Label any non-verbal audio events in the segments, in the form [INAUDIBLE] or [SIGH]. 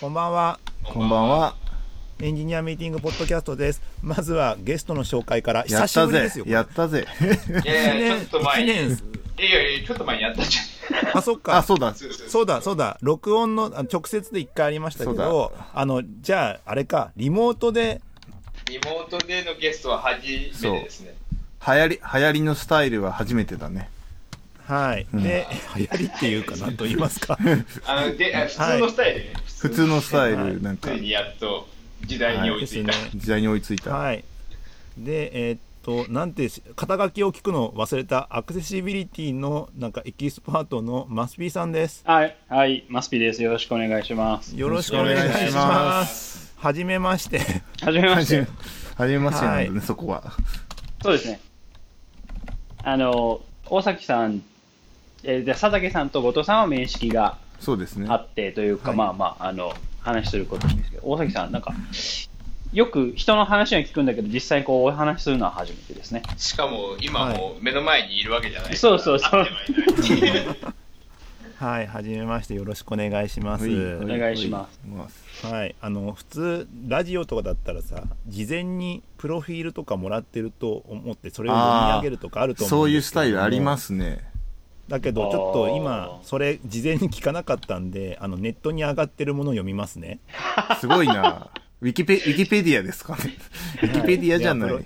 こんばんは。こんばんは。エンジニアミーティングポッドキャストです。まずはゲストの紹介からや久ったぜしぶりですよ。。やったぜ。いやいや、[LAUGHS] ちょっと前に。い一年やいや、ちょっと前にやったじゃん。あ、そっか。あ、そうだ。そうだ、そうだ。録音のあ直接で一回ありましたけど、あの、じゃあ、あれか、リモートで、リモートでのゲストは初めてですね。流行り、流行りのスタイルは初めてだね。はい。で、流行りっていうかなんと言いますか。[LAUGHS] あの、で、あ普通のスタイルね。普通のスタイはいル、なんかつい、にやっと時代に追いついた。時代に追いついた。はい。で、えーっと、なんて、肩書きを聞くの忘れたアクセシビリティのなんかエキスパートのマスピーさんです。はい、はい、マスピです。よろしくお願いします。よろしくお願いしま。ますはじめまして。はじめまして [LAUGHS] はじめ。、ましてなんだね、はそこは。そうですね。あの、大崎さん、えーで佐竹さんと後藤さんは面識がそうですねあ。ってというか、はいまあまあ、あの、話することですけど、大崎さん、なんか、よく人の話は聞くんだけど、実際こうお話しするのは初めてですね。しかも、今もう目の前にいるわけじゃない。そうそうそう会ってはい [LAUGHS] はい、はじめましてよろしくお願いします。はいお願いします。はい、あの普通ラジオとかだったらさ、事前にプロフィールとかもらってると思ってそれを読み上げるとかあると思そううんいうスタイルありますね。だけどちょっとあ今ーそれ事前に聞かなかったんで、あのネットに上がってるものを読みますね。[LAUGHS] すごいな。ウィキペ、ウィキペディアですかね。ウィキペディアじゃないい。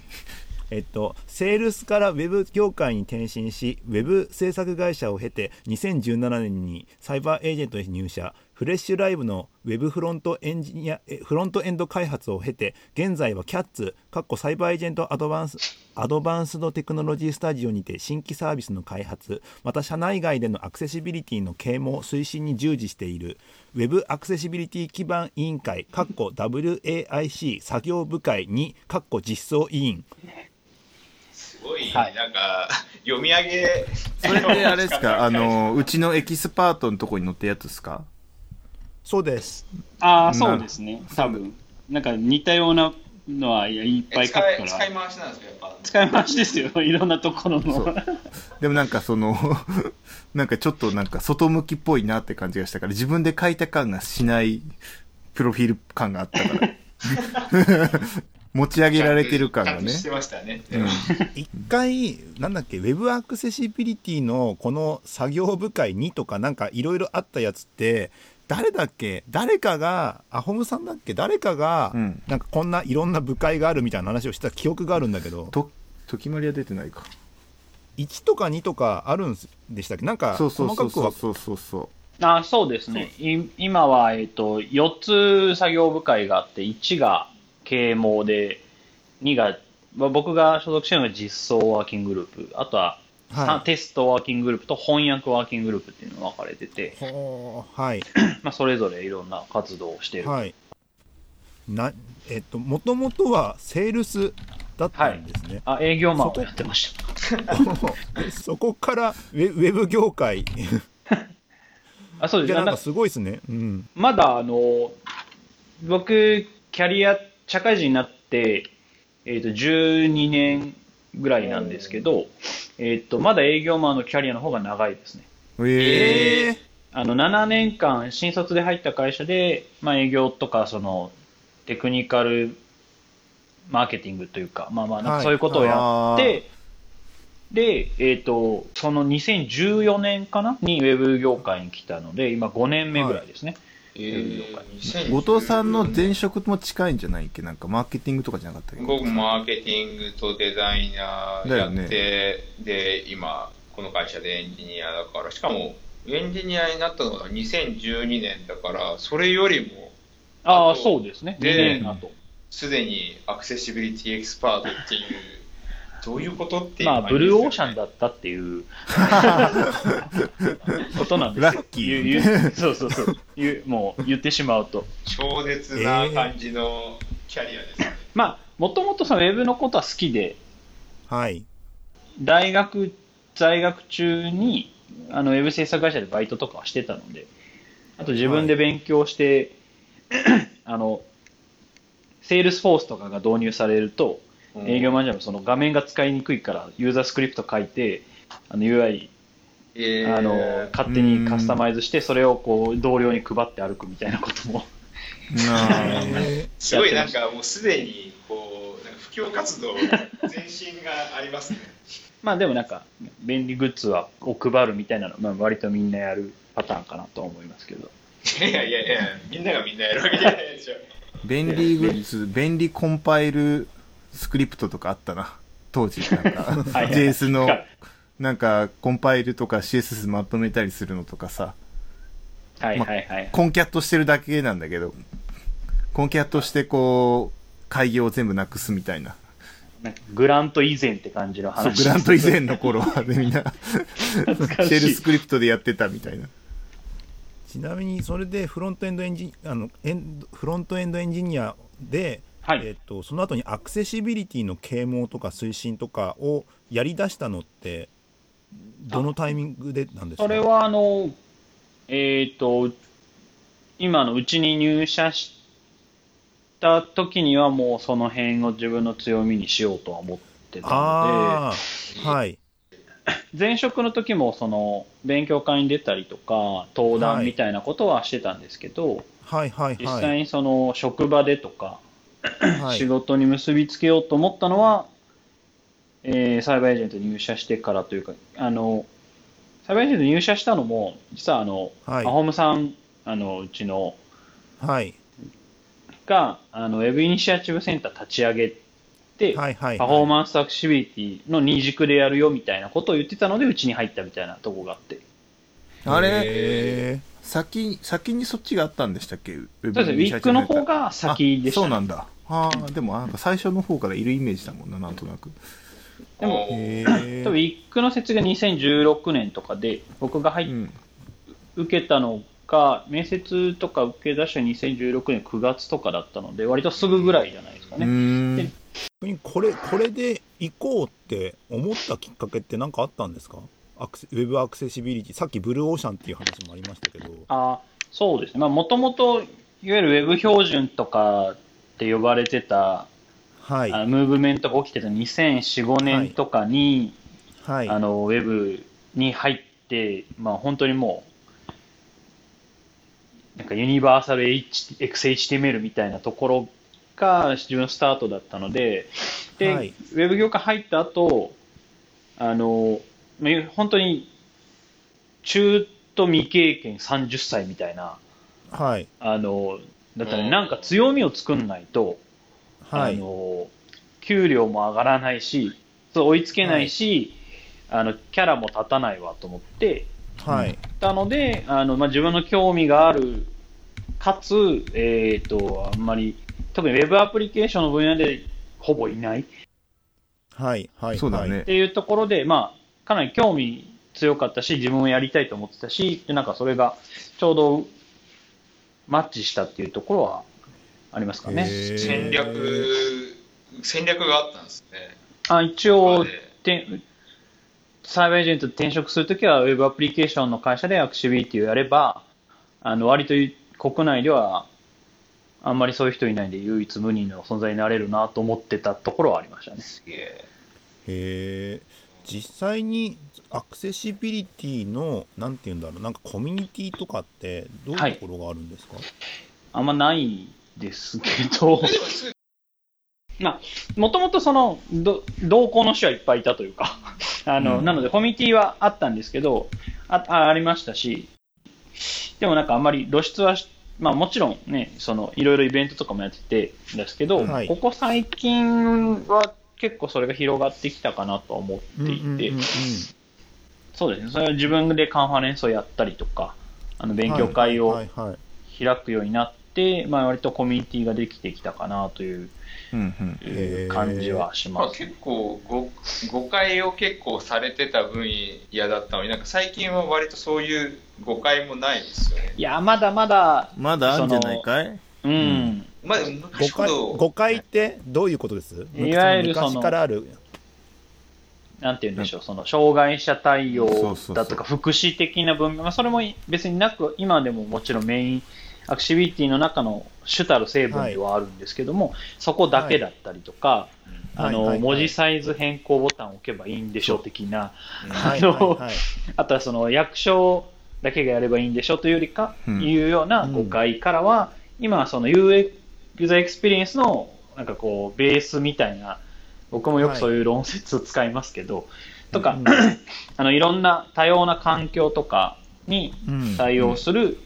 えっと、セールスからウェブ業界に転身し、ウェブ制作会社を経て、2017年にサイバーエージェントへ入社、フレッシュライブのウェブフロントエンジニア、えフロントエンド開発を経て、現在は CATS、かっこサイバーエージェントアドバンス、アドバンスドテクノロジースタジオにて新規サービスの開発、また社内外でのアクセシビリティの啓蒙推進に従事している、ウェブアクセシビリティ基盤委員会、かっこ WAIC 作業部会に、かっこ実装委員、すごい、はい。なんか、読み上げ。それってあれですか、[LAUGHS] あの、うちのエキスパートのとこに載ったやつですか？そうです。ああ、なそうですね。多分。なんか似たようなのはいやいっぱい書くから。使い回しなんですか、やっぱ。使い回しですよ。[LAUGHS] いろんなところの。[LAUGHS] でもなんかその、[LAUGHS] なんかちょっとなんか外向きっぽいなって感じがしたから、自分で書いた感がしないプロフィール感があったから。持ち上げられてる感がねちゃんとし。てましたね。うん一回、なんだっけ、ウェブアクセシビリティのこの作業部会にとか、なんかいろいろあったやつって、誰だっけ？誰かが、アホムさんだっけ？誰かが、うん。なんかこんないろんな部会があるみたいな話をした記憶があるんだけど、と、時まりは出てないか。1とか2とかあるんでしたっけ？なんか、そうそう細かくはそうそう。そうそうそう。あそうですね。い今は、えっと、4つ作業部会があって、1が啓蒙で、2が、まあ僕が所属してるのが実装ワーキンググループ、あとは、はいさテストワーキンググループと翻訳ワーキンググループっていうのが分かれてて、はい。[COUGHS] まあ、それぞれいろんな活動をしてる。はい。な、えっと、もともとはセールスだったんですね。あ、営業マンをやってました。そこ [LAUGHS] からウェウェブ業界。[LAUGHS] あ、そうです。なんかすごいですね。うん。まだ、あの、僕、キャリア、社会人になって、えっ、と、12年ぐらいなんですけど、えっ、と、まだ営業マンのキャリアの方が長いですね。ええあの、7年間、新卒で入った会社で、まあ、営業とか、その、テクニカルマーケティングというか、まあまあ、なんはいかそういうことをやあって、で、えっ、と、その2014年かな？にウェブ業界に来たので、今5年目ぐらいですね。えー2010後藤さんの前職も近いんじゃないっけ？なんかマーケティングとかじゃなかったっけ？僕、マーケティングとデザイナーやって、で、今、この会社でエンジニアだから、しかも、エンジニアになったのが2012年だから、それよりも、ああ、そうですね。2で年後。すでにアクセシビリティエキスパートっていう、どういうことっていうまあ、ブルーオーシャンだ。だったっていう [LAUGHS] ことなんですよ。ラッキーそうそうそう。言うもう言ってしまうと。超絶な感じのキャリアですね。まあ、もともとそのウェブのことは好きで、はい。大学在学中にあのウェブ制作会社でバイトとかはしてたので、あと自分で勉強して、あの、セールスフォースとかが導入されると、営業マネージャーもその画面が使いにくいから、ユーザースクリプト書いて、あの UI、えー。あの勝手にカスタマイズして、それをこう同僚に配って歩くみたいなことも。[LAUGHS] すごいなんかもうすでにこうなんか布教活動前進がありますね。[LAUGHS] まあでもなんか、便利グッズはを配るみたいなの、まあ割とみんなやるパターンかなとは思いますけど。いやいやいやみんながみんなやるわけじゃないでしょ。便利グッズ、便利コンパイルスクリプトとかあったな。当時、なんか、[LAUGHS] JS の、なんか、コンパイルとか CSS まとめたりするのとかさ、はいはいはい。コンキャットしてるだけなんだけど、コンキャットしてこう、会議を全部なくすみたいな。なんかグラント以前って感じのそう、話。グラント以前の頃はね、みんな、シェルスクリプトでやってたみたいな。ちなみにそれでフロントエンドエンジあのエンドフロントエンドエンジニアで、はい。えっとその後にアクセシビリティの啓蒙とか推進とかをやり出したのってどのタイミングでなんですか？それはあの、えっ、と、今のうちに入社した時にはもうその辺を自分の強みにしようとは思ってたのああはい。で、前職の時もその勉強会に出たりとか、登壇みたいなことはしてたんですけど、はいはい実はい。際にその職場でとか、はい。仕事に結びつけようと思ったのは、えーサイバーエージェントに入社してからというか、あの、サイバーエージェントに入社したのも、実はあの、はい。アホームさん、あの、うちの、はい。が、あの、ウェブイニシアチブセンター立ち上げて、はいはいパフォーマンスアクシビリティの二軸でやるよみたいなことを言ってたので、うちに入ったみたいなとこがあって。あれ、へ先、先にそっちがあったんでしたっけ？ウェそうですね、ウィックの方が先でした、あそうなんだ。ああ、でもなんか最初の方からいるイメージだもんな、なんとなく。でも多分、[CLEARS THROAT] ウーィックの設が2016年とかで、僕が入っうん。受けたのが、面接とか受け出した2016年9月とかだったので、割とすぐぐらいじゃないですかうね。これこれで行こうって思ったきっかけって何かあったんですか？アクセウェブアクセシビリティさっきブルーオーシャンっていう話もありましたけど。あそうですね。まあ、もともと、いわゆるウェブ標準とかって呼ばれてた、はい。あのムーブメントが起きてた2004、5年とかに、はい。あの、ウェブに入って、まあ、本当にもう、なんかユニバーサル H XHTML みたいなところが自分のスタートだったので、で、はい。ウェブ業界入った後、あの、まあ本当に中途未経験30歳みたいな、はい。あの、だったらうんなんか強みを作んないと、はい。あの、給料も上がらないし、そう追いつけないし、あの、キャラも立たないわと思って、はい。たので、あの、まあ、自分の興味がある、かつ、えっ、と、あんまり、特にウェブアプリケーションの分野でほぼいない。っはい。はい。そうだね。ていうところで、まあ、かなり興味強かったし、自分もやりたいと思ってたし、でなんかそれがちょうどマッチしたっていうところはありますかね。戦略戦略があったんですね。あ一応、てサイバーエージェントに転職するときは、ウェブアプリケーションの会社でアクシビリティをやれば、あの割と国内ではあんまりそういう人いないんで、唯一無二の存在になれるなと思ってたところはありましたね。すげえ。へえ実際にアクセシビリティのなんて言うんだろうなんかコミュニティとかってどういうところがあるんですか、あんまないですけど、まあ、もともとその、ど同行の人はいっぱいいたというか、[LAUGHS] あの、うん。なのでコミュニティはあったんですけど、ああありましたし、でもなんかあんまり露出はし、まあもちろんね、その、いろいろイベントとかもやっててですけど、はい。ここ最近は結構それが広がってきたかなとは思っていて、うんうんうんうん。そうですね、それは自分でカンファレンスをやったりとか、あの、勉強会を開くようになって、まあ割とコミュニティができてきたかなといううんうん。いう感じはしまあ、ます。結構誤誤解を結構されてた分野だったのになんか最近は割とそういう誤解もないですよね。いや、まだまだ、まだあるんじゃないかい？うん、ん。まあ誤解誤解ってどういうことです？いわゆるその昔からあるなんて言うんでしょう、その障害者対応だとか、福祉的な分野、まあ、それも別になく、今でももちろんメインアクシビリティの中の主たる成分ではあるんですけども、そこだけだったりとか、あの、はい。はい。はい文字サイズ変更ボタンを置けばいいんでしょう的な、はいあのはい。はい。あとはその役所だけがやればいいんでしょというよりか、うん。いうような誤解からは、今、その UX ユーザーエクスペリエンスのなんかこうベースみたいな僕もよくそういう論説を使いますけど、とか、[COUGHS] あのいろんな多様な環境とかに対応する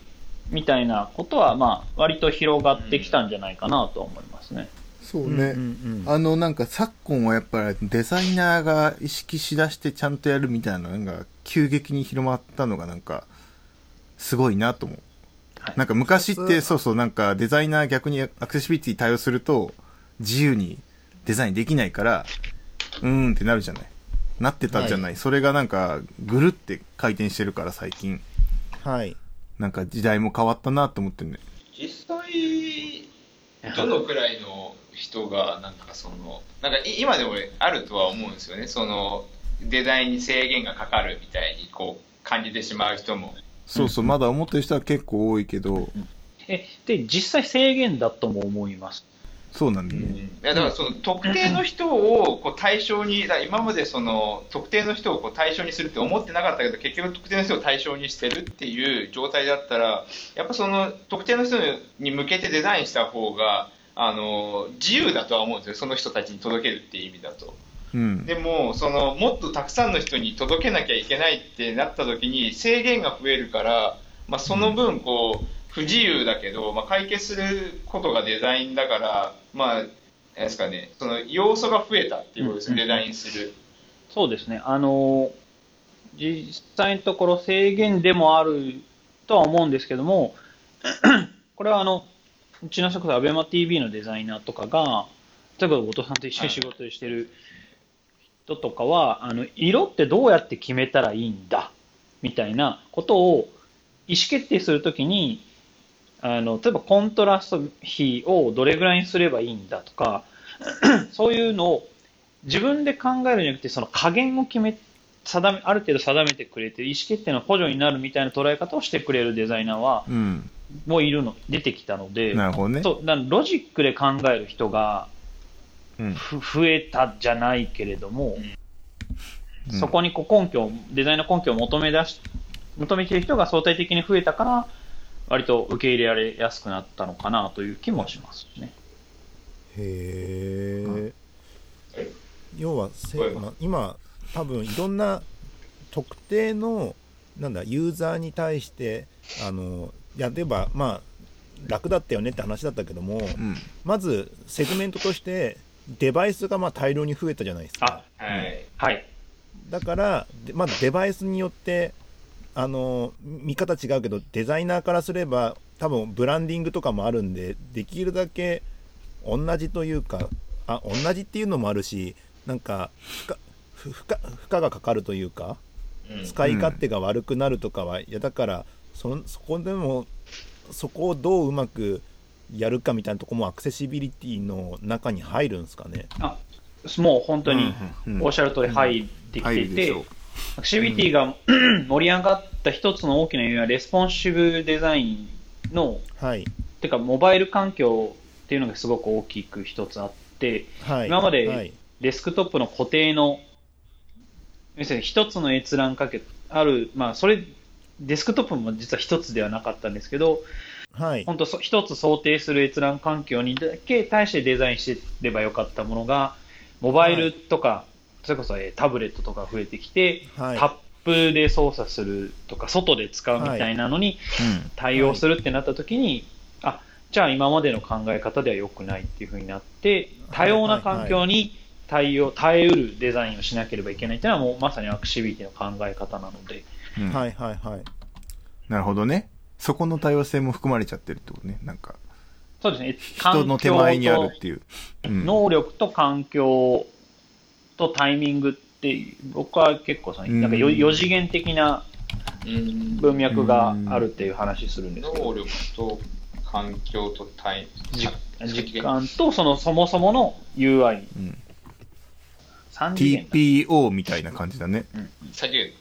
みたいなことは、まあ割と広がってきたんじゃないかなと思いますね。そうね、あのなんか昨今はやっぱりデザイナーが意識しだしてちゃんとやるみたいなのが急激に広まったのがなんかすごいなと思う。はい、なんか昔ってそうそう。なんかデザイナー逆にアクセシビリティ対応すると自由にデザインできないからうーんってなるじゃない。なってたじゃない、はい、それがなんかぐるって回転してるから最近。はい。なんか時代も変わったなと思ってね。実際どのくらいの人がなんかそのなんか今でもあるとは思うんですよね。そのデザインに制限がかかるみたいにこう感じてしまう人もそうそう、まだ思ってる人は結構多いけど、えで実際制限だとも思います。そうなんだね、いやだからその特定の人をこう対象にだ今までその特定の人をこう対象にするって思ってなかったけど結局特定の人を対象にしてるっていう状態だったらやっぱその特定の人に向けてデザインした方があの自由だとは思うんですよ。その人たちに届けるっていう意味だと。うん、でもそのもっとたくさんの人に届けなきゃいけないってなった時に制限が増えるから、まあ、その分こう不自由だけど、まあ、解決することがデザインだからまあですかねその要素が増えたっていうことですね、デザインする。そうですね。あの実際のところ制限でもあるとは思うんですけども [CLEARS THROAT] これはあのうちのそこそ ABEMATV のデザイナーとかが例えば後藤さんと一緒に仕事してる人とかは、あの色ってどうやって決めたらいいんだ？みたいなことを意思決定するときにあの例えばコントラスト比をどれぐらいにすればいいんだとか [CLEARS THROAT] そういうのを自分で考えるんじゃなくてその加減を決め定めある程度定めてくれて意思決定の補助になるみたいな捉え方をしてくれるデザイナーは、うん、もういるの出てきたので。なるほど、ね、そうだロジックで考える人が、うん、増えたじゃないけれども、うん、そこにこう根拠デザインの根拠を求め出し求めている人が相対的に増えたから割と受け入れられやすくなったのかなという気もしますね。へえ、要はせ、ま、今多分いろんな特定のなんだユーザーに対してあのやればまあ楽だったよねって話だったけども、うん、まずセグメントとしてデバイスがまあ大量に増えたじゃないですか。はい、はい、だからまずデバイスによってあの見方違うけどデザイナーからすれば多分ブランディングとかもあるんでできるだけ同じというかあ同じっていうのもあるしなんか負荷負荷がかかるというか、使い勝手が悪くなるとかは、いやだからそそこでもそこをどううまくやるかみたいなとこもアクセシビリティの中に入るんですかね？あもう本当におっしゃる通り入ってきていて、アクセシビリティが、盛り上がった一つの大きな理由は、レスポンシブデザインの、はい、てか、モバイル環境っていうのがすごく大きく一つあって、はい、今までデスクトップの固定の、要するに一つの閲覧かけ、ある、まあ、それ、デスクトップも実は一つではなかったんですけど、はい、本当一つ想定する閲覧環境にだけ対してデザインしてればよかったものが、モバイルとかそれこそ、えー、タブレットとか増えてきて、はい、タップで操作するとか、外で使うみたいなのに対応するってなった時に、あ、じゃあ今までの考え方では良くないっていうふうになって、多様な環境に対応、耐えうるデザインをしなければいけないっていうのはもうまさにアクシビティの考え方なので。うん、はいはいはい。なるほどね。そこの多様性も含まれちゃってるってことね。なんか。そうですね。人の手前にあるっていう。うん、能力と環境とタイミングって僕は結構そのなんか 4, 次元的な文脈があるっていう話するんですけど。能力と環境とタイ実感とそのそもそもの UI、うん、TPO みたいな感じだね、うん、先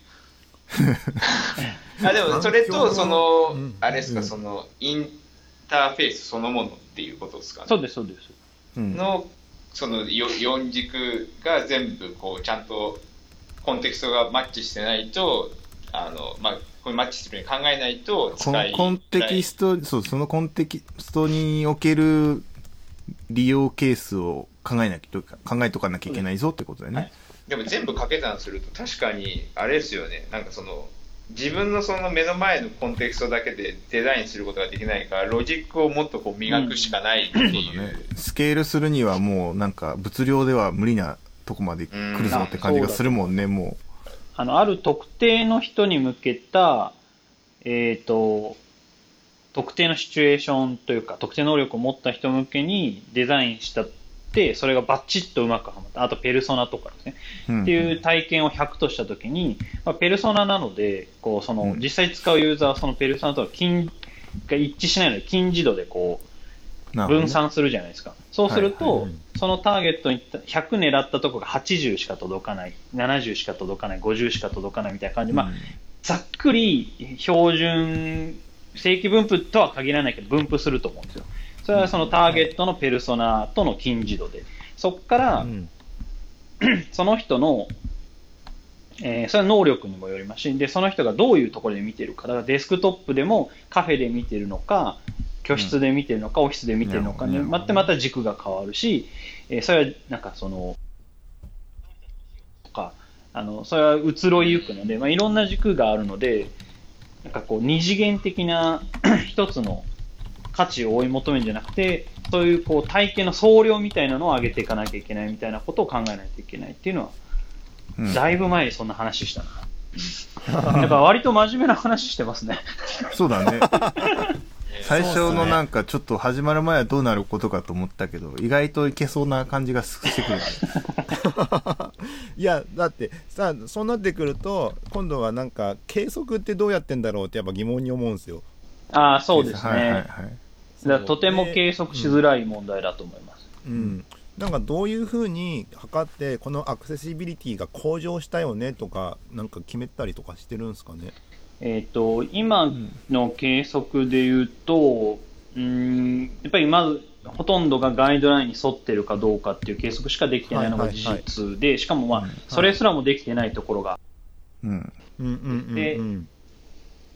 [LAUGHS] あでもそれとその、あれですか、そのインターフェースそのものっていうことですか？ねそうですそうです。のその4軸が全部こうちゃんとコンテクストがマッチしてないとあの、まあ、これマッチするように考えないとコ使いンコンテキスト、そう、そのコンテキストにおける利用ケースを考えなきゃ、考えとかなきゃいけないぞってことだよね。はいでも全部掛け算すると確かにあれですよね。なんかその自分のその目の前のコンテクストだけでデザインすることができないからロジックをもっとこう磨くしかないっていう、ね、スケールするにはもうなんか物量では無理なとこまで来るぞって感じがするもんね、もあの、ある特定の人に向けた、えっ、と、特定のシチュエーションというか、特定能力を持った人向けにデザインしたって、それがバッチッとうまくはまった。あと、ペルソナとかですね。う。んっていう体験を100としたときに、まあ、ペルソナなので、こう、そのう、ん実際使うユーザーはそのペルソナとの近が一致しないので、近似度でこう、分散するじゃないですか。そうすると、はいはいはいそのターゲットに100狙ったとこが80しか届かない、70しか届かない、50しか届かないみたいな感じで、まあ、ざっくり標準、正規分布とは限らないけど、分布すると思うんですよ。それはそのターゲットのペルソナとの近似度で。そこから、うん。[CLEARS THROAT] その人の、えーそれは能力にもよりますし、で、その人がどういうところで見てるか、だからデスクトップでもカフェで見てるのか、居室で見てるのか、オフィスで見てるのかになるほどよってまた軸が変わるし、えーそれはなんかその、とか、あの、それは移ろいゆくので、まあ、いろんな軸があるので、なんかこう、二次元的な [CLEARS THROAT] 一つの価値を追い求めるんじゃなくて、そういうこう体験の総量みたいなのを上げていかなきゃいけないみたいなことを考えないといけないっていうのは、うんだいぶ前にそんな話したな。[LAUGHS] やっぱ割と真面目な話してますね。そうだね。[LAUGHS] 最初のなんかちょっと始まる前はどうなることかと思ったけど、意外といけそうな感じがしてくるね。[LAUGHS] いやだってさそうなってくると今度はなんか計測ってどうやってんだろうってやっぱ疑問に思うんですよああ、そうですね。はいはいはい。だとても計測しづらい問題だと思います。うん、なんかどういうふうに測ってこのアクセシビリティが向上したよねとかなんか決めたりとかしてるんですかね？えっ、と、今の計測で言うと、うーん、やっぱりまず、ほとんどがガイドラインに沿ってるかどうかっていう計測しかできてないのが事実で、しかもまあ、それすらもできてないところが。うん。うんうんうんでうん。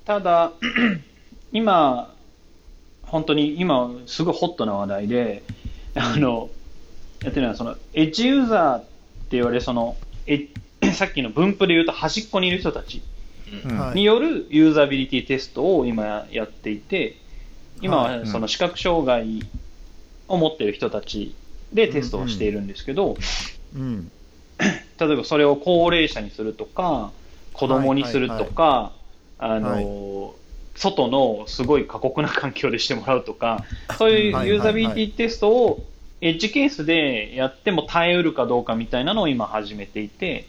ただ、[CLEARS THROAT] 今、本当に今、すごいホットな話題で、あの、やってるのは、その、エッジユーザーって言われる、その、え [COUGHS] さっきの分布で言うと端っこにいる人たちによるユーザビリティテストを今やっていて、今はその視覚障害を持っている人たちでテストをしているんですけど、うん。例えばそれを高齢者にするとか、子供にするとか、あの、外のすごい過酷な環境でしてもらうとか、[LAUGHS] そういうユーザビリティテストをエッジケースでやっても耐えうるかどうかみたいなのを今始めていて、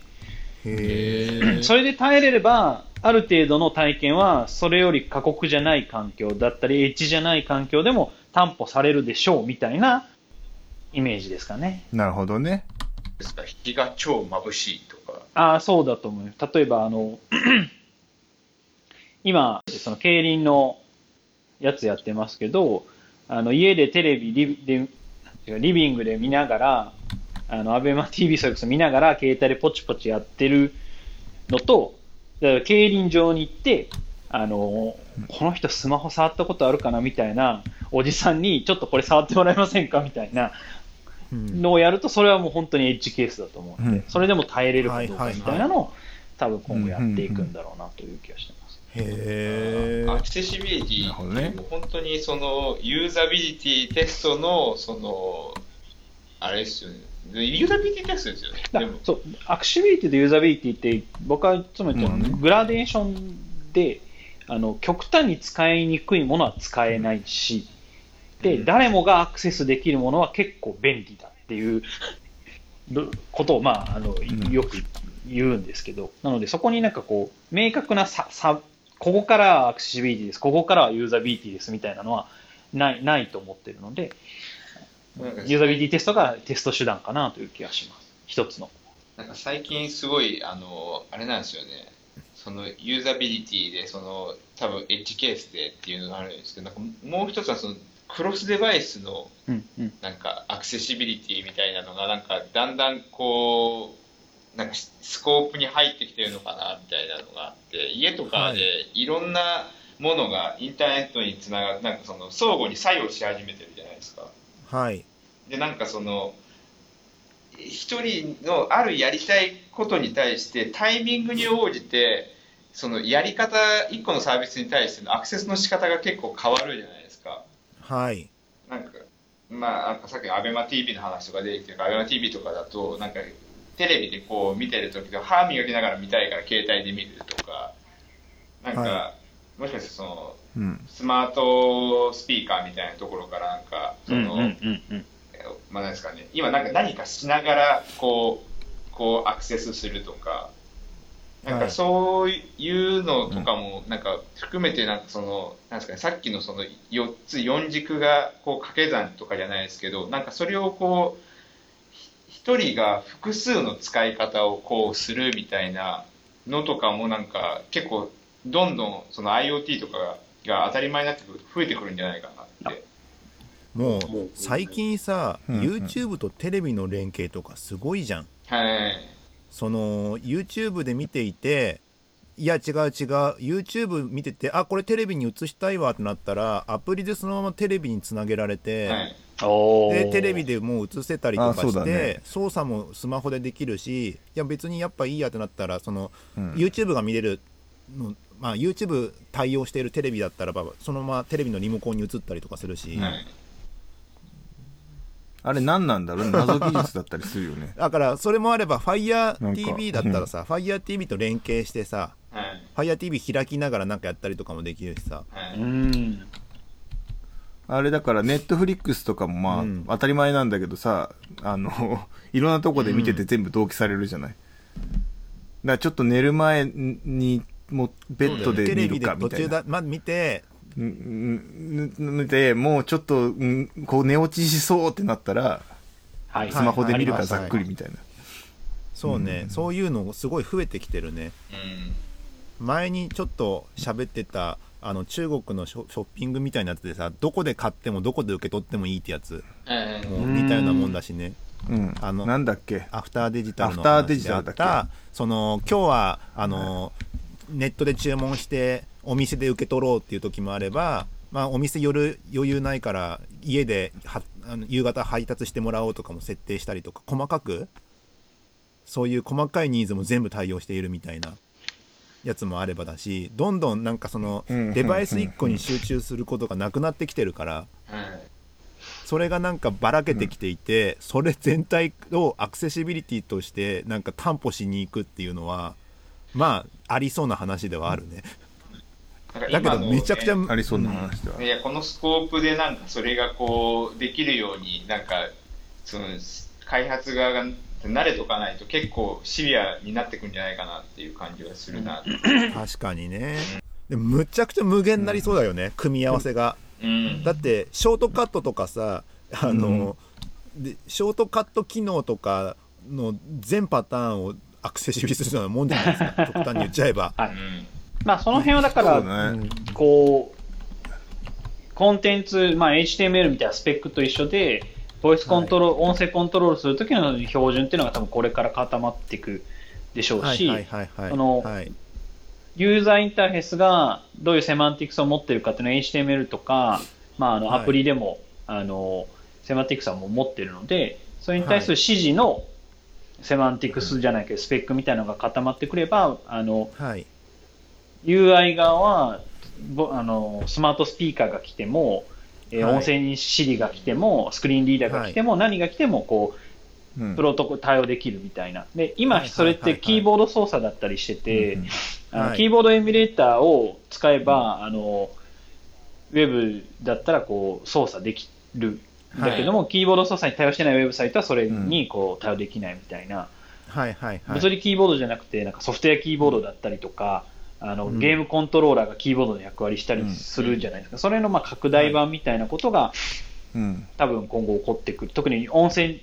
[CLEARS THROAT] それで耐えれれば、ある程度の体験は、それより過酷じゃない環境だったり、エッジじゃない環境でも担保されるでしょうみたいなイメージですかね。なるほどね。ですか？日が超眩しいとかああ、そうだと思う。例えば、あの、今、その競輪のやつやってますけど、あの、家でテレビリビで、リビングで見ながら、あの、アベマ TV それこそ見ながら、携帯でポチポチやってるのと、だから競輪場に行って、あの、この人スマホ触ったことあるかなみたいな、おじさんに、ちょっとこれ触ってもらえませんかみたいなうん。のをやると、それはもう本当にエッジケースだと思うんで、うん。それでも耐えれるかどうかみたいなのを、多分今後やっていくんだろうなという気がしてます。へえアクセシビリティなるほどね。もう本当にそのユーザビリティテストのそのあれですよね。ユーザビリティテストですよね。でも。だそう、アクシビリティとユーザビリティって、僕はいつも言ってるうん。グラデーションで、あの、極端に使いにくいものは使えないし、で、うん。誰もがアクセスできるものは結構便利だっていうどことを、まあ、あの、ん。よく言うんですけど、なのでそこになんかこう、明確な差、差、ここからはアクセシビリティです、ここからはユーザビリティですみたいなのはない、ないと思ってるので、ユーザビリティテストがテスト手段かなという気がします。一つの。なんか最近すごいあのあれなんですよねそのユーザビリティでその多分エッジケースでっていうのがあるんですけどなんかもう一つはそのクロスデバイスの。なんかアクセシビリティみたいなのがなんかだんだんこうなんかスコープに入ってきてるのかなみたいなのがあって家とかでいろんなものがインターネットにつながるなんかその相互に作用し始めてるじゃないですか。はいでなんかその一人のあるやりたいことに対してタイミングに応じてそのやり方一個のサービスに対してのアクセスの仕方が結構変わるじゃないですか。はいなんかまあなんかさっきの ABEMATV の話とか出てきてるから ABEMATV とかだとなんかテレビでこう見てる時と歯磨きながら見たいから携帯で見るとかなんか、はもしかしてそのうん。スマートスピーカーみたいなところからなんかその、うんうんうんうん。まあなんですかね。今なんか何かしながらこうこうアクセスするとかなんかはい。そういうのとかもなんか含めてなんかそのなんですかねさっきのその4つ4軸がこう掛け算とかじゃないですけどなんかそれをこうひ一人が複数の使い方をこうするみたいなのとかもなんか結構どんどんその IoT とかがが当たり前になってくると増えてくるんじゃないかなって。もう最近さ、うんうん。YouTube とテレビの連携とかすごいじゃん。はい。その YouTube で見ていていや違う違う。YouTube 見ててあこれテレビに映したいわってなったらアプリでそのままテレビにつなげられて、はいでテレビでもう映せたりとかして、だね。操作もスマホでできるしいや別にやっぱいいやってなったらその、うん。YouTube が見れるの、まあ、YouTube 対応しているテレビだったらばそのままテレビのリモコンに映ったりとかするし、はい。あれ何なんだろう？謎技術だったりするよね。[LAUGHS] だからそれもあれば FireTV だったらさ、FireTV と連携してさはい。FireTV 開きながらなんかやったりとかもできるしさ。はいうんあれだから、ネットフリックスとかもまあ、うん。当たり前なんだけどさ、あの、[LAUGHS] いろんなとこで見てて全部同期されるじゃない？だからちょっと寝る前に、もうベッドで見るテレビでかみたいな。途中だ、ま、見て。うんうん見て、もうちょっと、うんこう寝落ちしそうってなったら、はい。スマホで見るはい。かざっくりみたいな。そうね、うん。そういうのすごい増えてきてるね。うん。前にちょっと喋ってたあの中国のショショッピングみたいなやつでさどこで買ってもどこで受け取ってもいいってやつ。はいもう似たようなもんだしね。うん。あのなんだっけ？アフターデジタルのアフターデ話であっジタルだっけ？た。その今日はあの、ネットで注文してお店で受け取ろうっていう時もあれば、まあ、お店夜余裕ないから家ではあの夕方配達してもらおうとかも設定したりとか細かくそういう細かいニーズも全部対応しているみたいなやつもあればだしどんどんなんかそのうんデバイス1個に集中することがなくなってきてるからはい。それがなんかばらけてきていて、それ全体をアクセシビリティとしてなんか担保しに行くっていうのはまあありそうな話ではあるね、だけどめちゃくちゃ、ねありそうな話では。いやこのスコープでなんかそれがこうできるようになんかその開発側が慣れとかないと結構シビアになってくんじゃないかなっていう感じがするな、確かにね。でもむちゃくちゃ無限になりそうだよね、組み合わせが。うん、だってショートカットとかさあの、でショートカット機能とかの全パターンをアクセシビリするようなもんじゃないですか。極端に言っちゃえば。はい。うん。まあその辺はだから、ね。こう、コンテンツ、まあ、HTML みたいなスペックと一緒で、ボイスコントロール、音声コントロールするときの標準っていうのが多分これから固まっていくでしょうし、のはい。ユーザーインターフェースがどういうセマンティクスを持ってるかっていうのは HTML とか、まあ、あのはい。アプリでも、あのセマンティクスはもう持ってるので、それに対する指示のセマンティクスじゃないけど、スペックみたいなのが固まってくれば、あのはい。UI 側はぼあのスマートスピーカーが来ても、えーはい。音声に Siri が来ても、スクリーンリーダーが来ても、何が来てもこううん。プロトコル対応できるみたいな。で今、はいそれってキーボード操作だったりしてて、キーボードエミュレーターを使えば、あのウェブだったらこう操作できるんだけども、キーボード操作に対応してないウェブサイトはそれにこう対応できないみたいな、はいはいはい。物理キーボードじゃなくてなんかソフトウェアキーボードだったりとか、あのうんゲームコントローラーがキーボードの役割したりするじゃないですか、それのまあ拡大版みたいなことがうん。多分今後起こってくる特に音声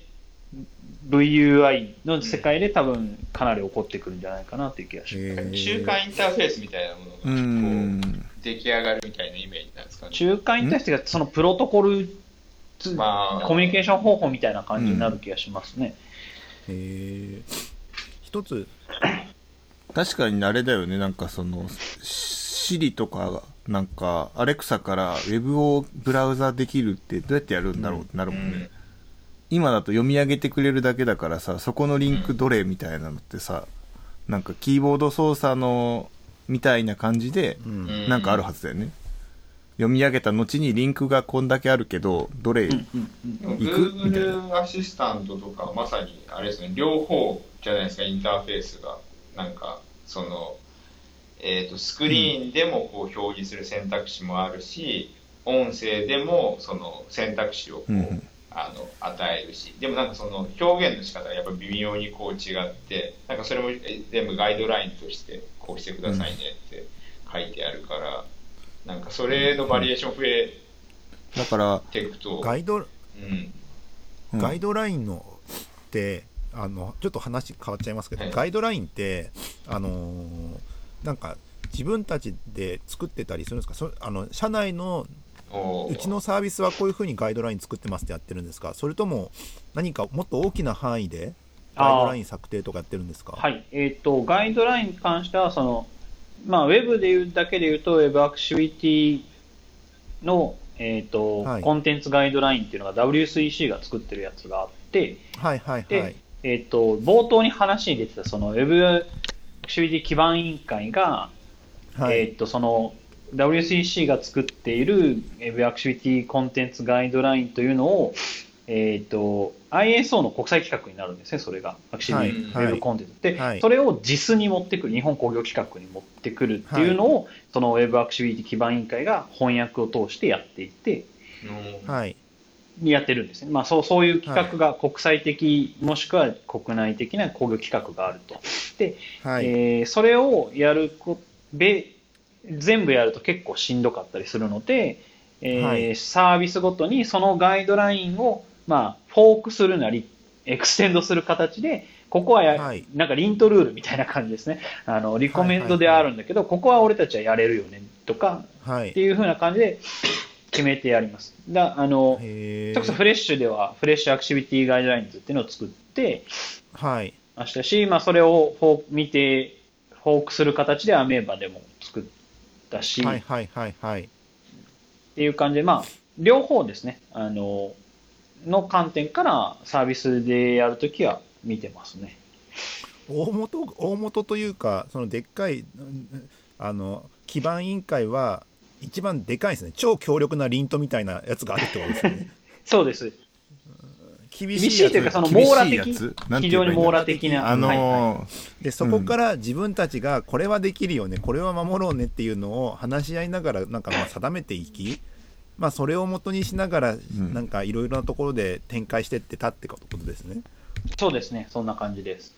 VUI の世界で多分かなり起こってくるんじゃないかなという気がします。中間インターフェースみたいなもうのがこん。う出来上がるみたいなイメージなんですかね。中間に対してがそのプロトコルつまあコミュニケーション方法みたいな感じになる気がしますね。へえ一つ確かにあれだよね。なんかそのシリとかなんかアレクサからウェブをブラウザできるってどうやってやるんだろうってなるもんね、うん。今だと読み上げてくれるだけだからさそこのリンクどれみたいなのってさなんかキーボード操作のみたいな感じでうん。うんなんかあるはずだよね、読み上げた後にリンクがこんだけあるけどどれ、行く？みたい Google アシスタントとかまさにあれですね。両方じゃないですかインターフェースが。なんかその、えー、とスクリーンでもこう表示する選択肢もあるし、音声でもその選択肢をこう、うんうん。あの与えるし。でもなんかその表現の仕方がやっぱ微妙にこう違ってなんかそれもえ全部ガイドラインとしてこうしてくださいねって書いてあるから、なんかそれのバリエーション増えだから、ていくと、ガイドうんうん。ガイドラインのってあのちょっと話変わっちゃいますけど、はい。ガイドラインってあのーなんか自分たちで作ってたりするんですか？そあの社内のうちのサービスはこういうふうにガイドライン作ってますってやってるんですか？それとも何かもっと大きな範囲でガイドライン策定とかやってるんですか？はい、えっ、と、ガイドラインに関しては、その、まあ、ウェブで言うだけで言うと、Web アクティビティの、えっ、と、はい。コンテンツガイドラインっていうのが W3C が作ってるやつがあって、はいはいで、はいえっ、と、冒頭に話に出てた、その Web アクティビティ基盤委員会が、はい、えっ、と、その、WCC が作っている Web アクティビティコンテンツガイドラインというのを、えっ、と、ISO の国際規格になるんですね、それが。アクティビティコンテンツ。で、はい。それを JIS に持ってくる、日本工業規格に持ってくるっていうのを、その Web アクティビティ基盤委員会が翻訳を通してやっていて、のはいやってるんですね。まあ、そうそういう規格が国際的、もしくは国内的な工業規格があると。で、はい、えーそれをやるべこ全部やると結構しんどかったりするので、えーはい。サービスごとにそのガイドラインを、まあ、フォークするなりエクステンドする形でここはや、はい。なんかリントルールみたいな感じですね。あのリコメンドであるんだけど、ここは俺たちはやれるよねとかはい。っていう風な感じで決めてやります。だあのそれこそフレッシュではフレッシュアクセシビリティガイドラインズっていうのを作ってはい。ましたし、まあ、それをフォー見て、フォークする形でアメーバでも作ったし、っはいはいはいはい。ていう感じで、まあ、両方ですね、あの、の観点からサービスでやるときは見てますね。大元大元というかそのでっかいうんあの基盤委員会は一番でかいですね。超強力なリントみたいなやつがあるってことですよね。[LAUGHS] そうです。厳厳しいやつ。しいというか、その厳しい網羅的非常に網羅的な。あのはいはい。ーでそこから自分たちがこれはできるよねこれは守ろうねっていうのを話し合いながらなんかまあ定めていきまあそれを元にしながらん。なんかいろいろなところで展開してってたってことですね。そうですね、そんな感じです。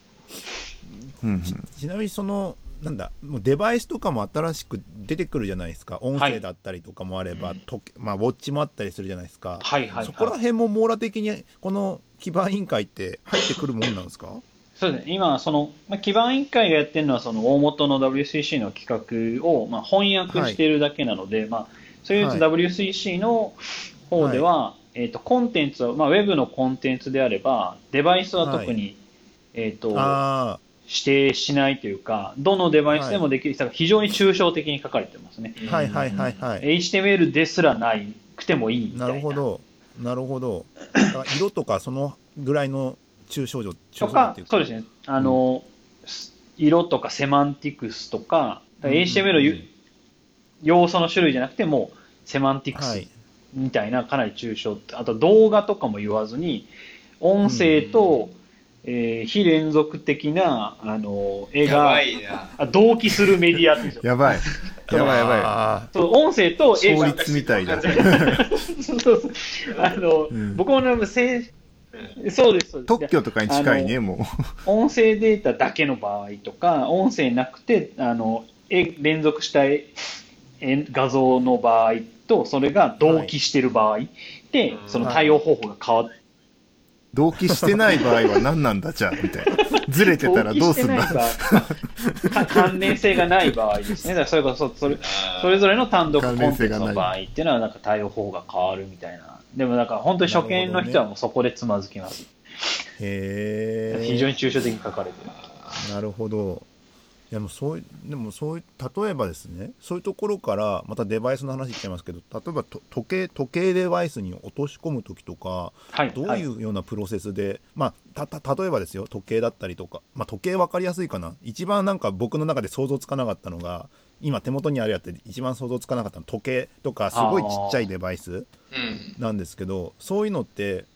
うんうん。ちなみにそのなんだもうデバイスとかも新しく出てくるじゃないですか。音はい。声だったりとかもあれば、うん。時計まあ、ウォッチもあったりするじゃないですか、はいはい、そこらはい。辺も網羅的にこの基盤委員会って入ってくるもんなんですか？そうですね、今、その、まあ、基盤委員会がやってるのは、その大元の WCC の企画を、まあ、翻訳しているだけなので、まあ、そういうはい。WCC の方では、えっ、と、コンテンツは、まあ、ウェブのコンテンツであれば、デバイスは特に、えっ、と、あ指定しないというか、どのデバイスでもできる人が非常に抽象的に書かれてますね。あはいはいはいはい、HTML ですらないくてもいいみたな。いるほど。なるほど。[LAUGHS] 色とかそのぐらいの抽象度抽っていう、か。そうですね、あの、色とかセマンティクスとか、だから HTML のゆ要素の種類じゃなくても、セマンティクスはい。みたいなかなり抽象、あと動画とかも言わずに、音声と、えー非連続的なあの絵が同期するメディアって言うんですよ。やばい。やばいやばあそう音声と絵が法律みたいだ。そうそうあの、うん僕もねせそうですそうです特許とかに近いね、も音声データだけの場合とか、音声なくて、あの、絵連続した絵絵画像の場合と、それが同期してる場合で、うんその対応方法が変わっう。同期してない場合は何なんだ、じゃあ、みたいな。ずれてたらどうすんだ？[LAUGHS] 関連性がない場合ですね。だからそれこそ、それそれぞれの単独コンテンツ関連性がないの場合っていうのは、なんか対応方法が変わるみたいな。でもなんか本当に初見の人はもうそこでつまずきます。へえ非常に抽象的に書かれてる。なるほどでもそういでもそういう例えばですねそういうところからまたデバイスの話いっちゃいますけど例えばと時計時計デバイスに落とし込む時とかはい。どうはいいうようなプロセスで、まあたた例えばですよ時計だったりとか、まあ、時計分かりやすいかな一番なんか僕の中で想像つかなかったのが今手元にあるやつで一番想像つかなかったの時計とかすごいちっちゃいデバイスうん。なんですけどそういうのって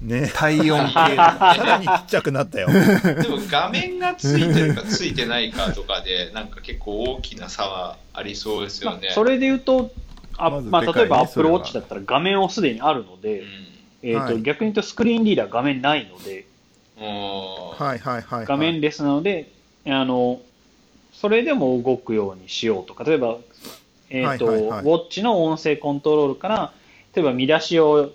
ね体温計さらにちっちゃくなったよ。[LAUGHS] でも画面がついてるかついてないかとかで、なんか結構大きな差はありそうですよね。まあ、それで言うと、あまずまあ、例えばそれ Apple は Watch だったら画面をすでにあるので、うえーとはい逆に言うとスクリーンリーダー画面ないので、はいはいはい、はい。画面レスなので、あの、それでも動くようにしようとか、例えば、えーとはいはいはいウォッチの音声コントロールから、例えば見出しを、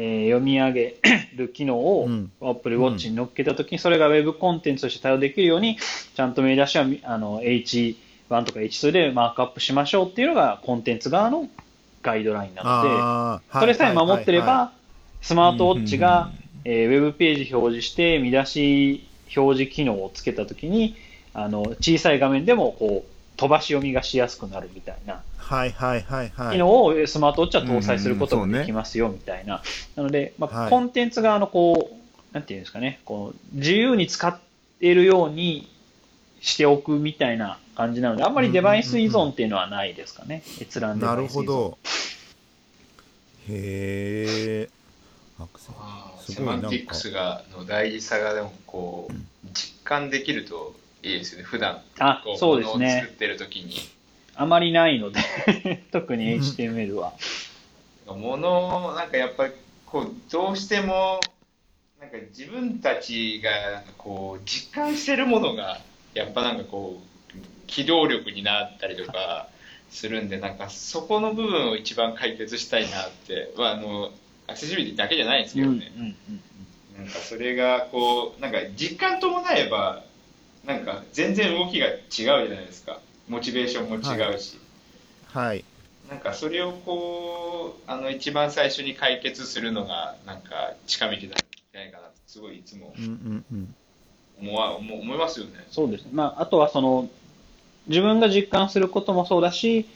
えー読み上げる機能をうん。Apple Watch に乗っけたときに、それが Web コンテンツとして対応できるように、ちゃんと見出しはみあの H1 とか H2 でマークアップしましょうっていうのがコンテンツ側のガイドラインなので、それさえ守ってれば、スマートウォッチが、うんえーウェブページ表示して、見出し表示機能をつけたときに、あの小さい画面でもこう飛ばし読みがしやすくなるみたいなはいはいはいはい。機能をえースマートウォッチは搭載することができますよみたいな。なので、まあはいコンテンツ側のこう、なんていうんですかね、こう自由に使えるようにしておくみたいな感じなので、あんまりデバイス依存っていうのはないですかね、閲覧デバなるイス依存。ほど。へえ。アクセあーすごいなんかセマンティックスがの大事さがでもこう実感できるといいですよね。普段あこ、そうですものを作っね。てる時に。あまりないので、[LAUGHS] 特に HTML は。ものなんかやっぱりこうどうしてもなんか自分たちがこう実感してるものがやっぱなんかこう機動力になったりとかするんでなんかそこの部分を一番解決したいなって、まあ、あのアクセシビリティだけじゃないんですけどね、うんうん。なんかそれがこうなんか実感伴えばなんか全然動きが違うじゃないですかモチベーションも違うし、はい。なんかそれをこうあの一番最初に解決するのがなんか近道なんじゃないかなってすごいいつもうんうんうん。思わ思思いますよね。そうですね。まあ、あとはその、自分が実感することもそうだし、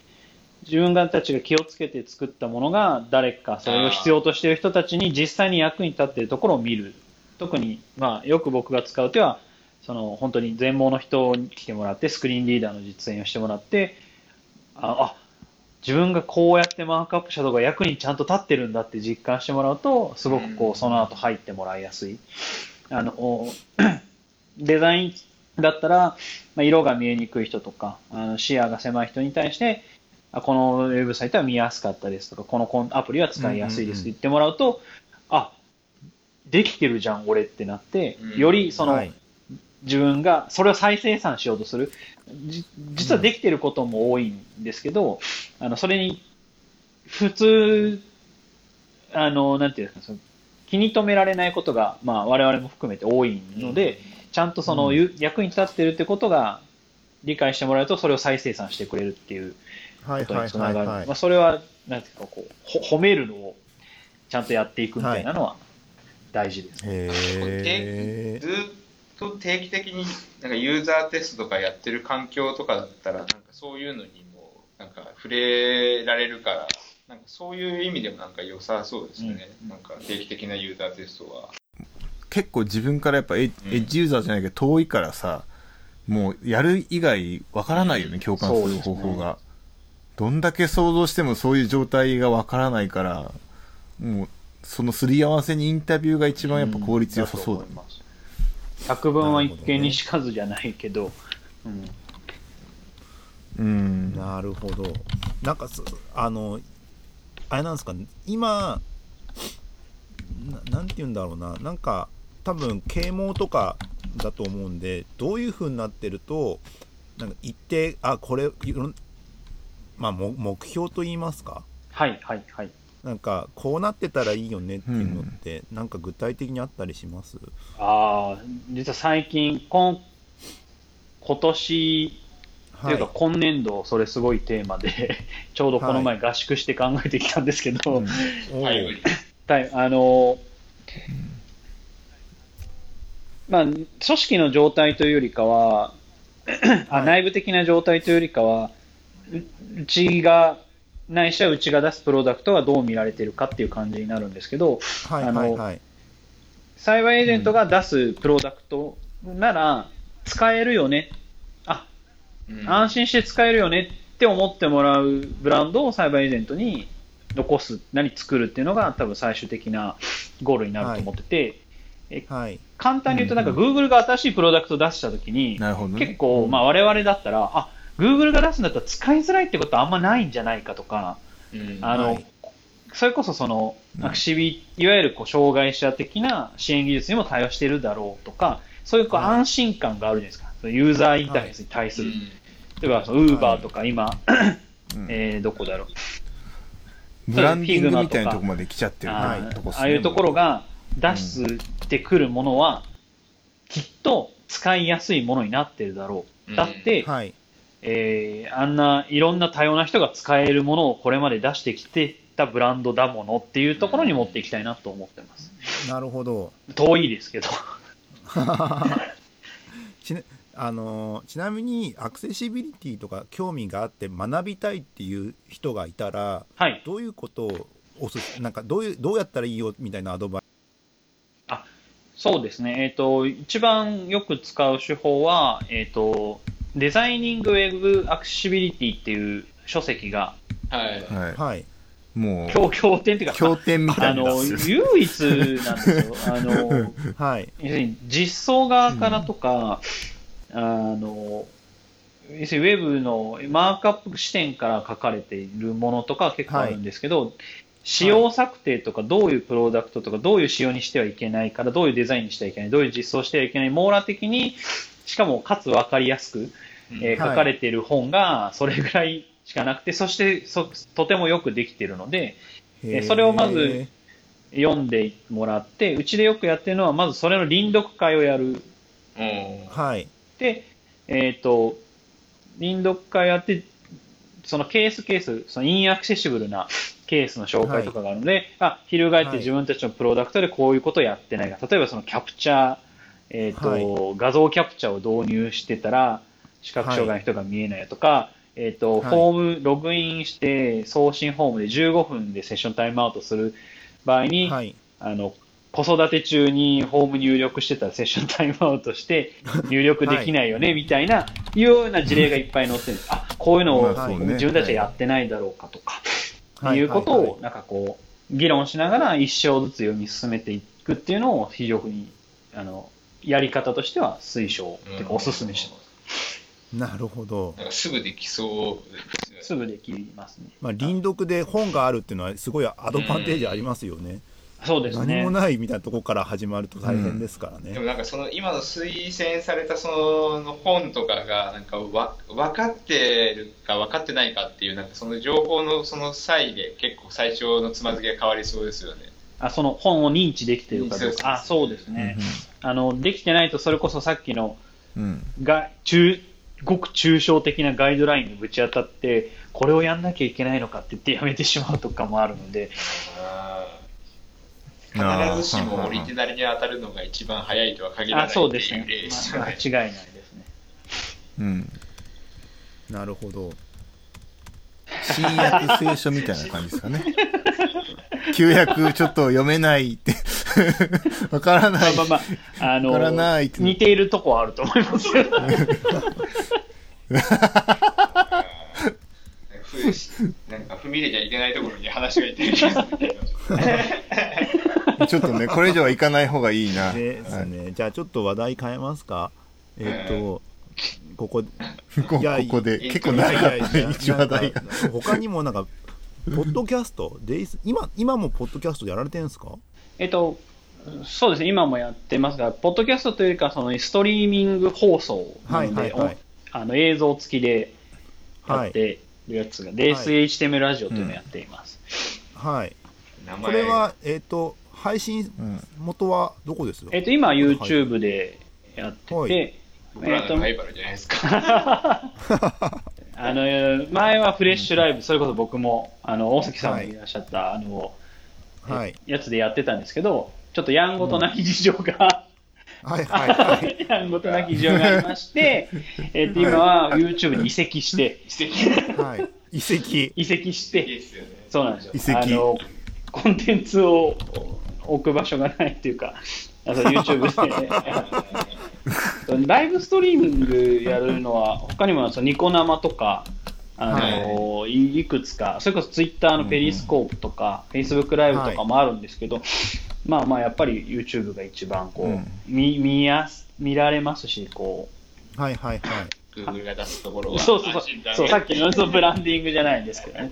自分たちが気をつけて作ったものが誰かそれを必要としている人たちに実際に役に立っているところを見る。特に、まあ、よく僕が使う手は、その本当に全盲の人に来てもらって、スクリーンリーダーの実演をしてもらって、あ、あ自分がこうやってマークアップしたとこが役にちゃんと立ってるんだって実感してもらうと、すごくこうん。う、その後入ってもらいやすい。あの、[COUGHS] デザインだったら、まあ、色が見えにくい人とか、あの視野が狭い人に対して、あこのウェブサイトは見やすかったですとか、このアプリは使いやすいですって言ってもらうと、あできてるじゃん、俺ってなってう、ん。よりその、はい自分がそれを再生産しようとする。じ実はできてることも多いんですけど、あのそれに普通、あの、なんていうんですか、その気に留められないことが、まあ、我々も含めて多いので、ちゃんとその、うんゆ役に立ってるってことが理解してもらうと、それを再生産してくれるっていうことはいはいにつながる。はいはいまあ、。それは、なんていうか、こう、ほ褒めるのをちゃんとやっていくみたいなのは大事です。へえ。ずっと定期的になんかユーザーテストとかやってる環境とかだったらなんかそういうのにもなんか触れられるからなんかそういう意味でもなんか良さそうですね、なんか定期的なユーザーテストは。結構自分からやっぱエッうんエッジユーザーじゃないけど遠いからさ、もうやる以外わからないよね、共感する方法が。どんだけ想像してもそういう状態がわからないから、もうそのすり合わせにインタビューが一番やっぱ効率良さそうだね。だと思います。百聞は一見にしかずじゃないけど、うん、うん。なるほど。なんかそあのあれなんですか今ななんて言うんだろうななんか多分啓蒙とかだと思うんでどういう風になってるとなんか一定あこれまあも目標と言いますかはいはいはい。なんかこうなってたらいいよねっていうのって、なんか具体的にあったりします？ああ、実は最近、今今年というか今年度、それすごいテーマで、[LAUGHS] ちょうどこの前合宿して考えてきたんですけど、[LAUGHS] はい。はい。あの、まあ、組織の状態というよりかは、[CLEARS THROAT] あ内部的な状態というよりかは、ううちが、ないしはうちが出すプロダクトがどう見られてるかっていう感じになるんですけど、はいあのはいはい。サイバーエージェントが出すプロダクトなら、使えるよね、あ、うん。安心して使えるよねって思ってもらうブランドをサイバーエージェントに残す、何作るっていうのが多分最終的なゴールになると思ってて、はい。簡単に言うと、なんかうん。Google が新しいプロダクトを出したときに、なるほどね。結構、まあ我々だったら、あ、Google が出すんだったら使いづらいってことあんまないんじゃないかとか、うんあの、はい。それこそその、うん。アクシビ、いわゆるこう障害者的な支援技術にも対応しているだろうとか、そういうこうはい。安心感があるじゃないですか。ユーザーインターフェースに対する。うん例えば、その Uber とか今、うん。えーどこだろう。ブランディングみたいなとこまで来ちゃってるね。ああいうところが出してくるものは、きっと使いやすいものになってるだろう。だって、はいえーあんないろんな多様な人が使えるものをこれまで出してきてたブランドだものっていうところに持っていきたいなと思ってます。なるほど遠いですけど。[LAUGHS] ちなあのーちなみにアクセシビリティとか興味があって学びたいっていう人がいたらはい。どういうことをおすすなんかどういうどうやったらいいよみたいなアドバイそうですね。えっ、と、一番よく使う手法は、えっ、と、デザイニングウェブアクセシビリティっていう書籍が、はい。はいス。はいもう、経経典っていうか、経典みたあいなの、唯一なんですよ。あの、[LAUGHS] はい要するに実装側からとか、あの、要するにウェブのマークアップ視点から書かれているものとか結構あるんですけど、仕様策定とかどういうプロダクトとかどういう仕様にしてはいけないからどういうデザインにしてはいけないどういう実装してはいけない網羅的にしかもかつ分かりやすく、えーはい。書かれている本がそれぐらいしかなくてそしてそとてもよくできているのでへー。それをまず読んでもらってうちでよくやってるのはまずそれの臨読会をやる。うん。はい。で、えっ、と、臨読会やって、そのケースケース、そのインアクセシブルなケースの紹介とかがあるので、あ、翻って自分たちのプロダクトでこういうことをやってないか。例えばそのキャプチャー、えっ、と、はい。画像キャプチャーを導入してたら、視覚障害の人が見えないとか、えっ、と、はい。フォーム、ログインして送信フォームで15分でセッションタイムアウトする場合に、はい。あの、子育て中にホーム入力してたらセッションタイムアウトして [LAUGHS] 入力できないよね、みたいな、いうような事例がいっぱい載ってるんです。あ、こういうのを自分たちはやってないだろうかとか、はい。い。うことはい。はを、なんかこう、議論しながら一生ずつ読み進めていくっていうのを非常に、あの、やり方としては推奨、うん。てかおすすめしてます。なるほど、すぐできそうですね。すぐできますね。まあ、輪読で本があるっていうのはすごいアドバンテージありますよね、そうですね何も。ないみたいなところから始まると大変ですからね、でもなんかその今の推薦されたその本とかがなんかわ分かってるか分かってないかっていうなんかその情報のその際で結構最初のつまずきが変わりそうですよね。あ、その本を認知できてるかどうか。あ、そうですね。あの、できてないとそれこそさっきのうん。が中ごく抽象的なガイドラインにぶち当たってこれをやんなきゃいけないのかって言ってやめてしまうとかもあるので必ずしもオリジナルに当たるのが一番早いとは限らないあってそうですねまあね。間違いないですねうん。なるほど新約聖書みたいな感じですかね。旧約ちょっと読めないって、[LAUGHS] わからない。まあまあまああわからのないって。似ているとこはあると思います。なんか踏み入れちゃいけないところに話がいってる気がする。[LAUGHS] ちょっとね、これ以上はいかない方がいいな。ですね、じゃあちょっと話題変えますか？えっ、とここはい [LAUGHS] こここでい結構長かったね、一話題が。他にもなんか [LAUGHS] ポッドキャスト？デイス？今今もポッドキャストやられてるんですか？えっとそうですね。今もやってますがポッドキャストというかそのストリーミング放送なので、はいはいはい。おあの映像付きでやはい。ってるやつが、レース HTML ラジオというのをやっています、はい。名前。これはえっ、と配信うん元はどこですえっと今 YouTube でやってて、はい。僕らのライバルじゃないですか。あの前はフレッシュライブ、それこそ僕もあの大崎さんもい。らっしゃった、あのはい。やつでやってたんですけど、ちょっとやんごとなき事情が、はいはいはい。[LAUGHS] やんごとなき事情がありまして、[LAUGHS] えっと今は YouTube に移籍して、はい。遺跡移籍しいいて。そうなんですよ。移籍。あのコンテンツを置く場所がないっていうか、あの YouTube で [LAUGHS] ライブストリーミングやるのは、他にもそのニコ生とか、あのい。いくつか、それこそ Twitter のペリスコープとか、Facebook ライブとかもあるんですけど、まあまあやっぱり YouTube が一番こう、うん。見見やす見られますし、こう、はいはいはい Google が出すところは。そうそうそうそう、さっきのそのブランディングじゃないんですけどね。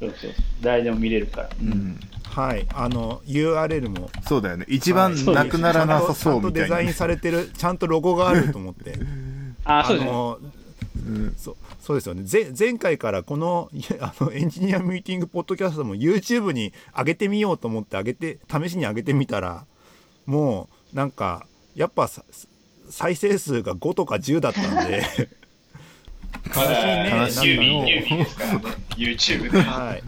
そうそう誰でも見れるから。うん。はいあの URL もそうだよね。一番はいなくならなさそうちゃんとみたいなね。デザインされてるちゃんとロゴがあると思って [LAUGHS] あ、そうですね。のうんそうそうですよねぜ前回からこのいや [LAUGHS] あのエンジニアミーティングポッドキャストも YouTube に上げてみようと思って上げて試しに上げてみたらもうなんかやっぱさ再生数が5とか10だったんでまだ悲しいねニュービー、ニュービーですからね。YouTube で。はい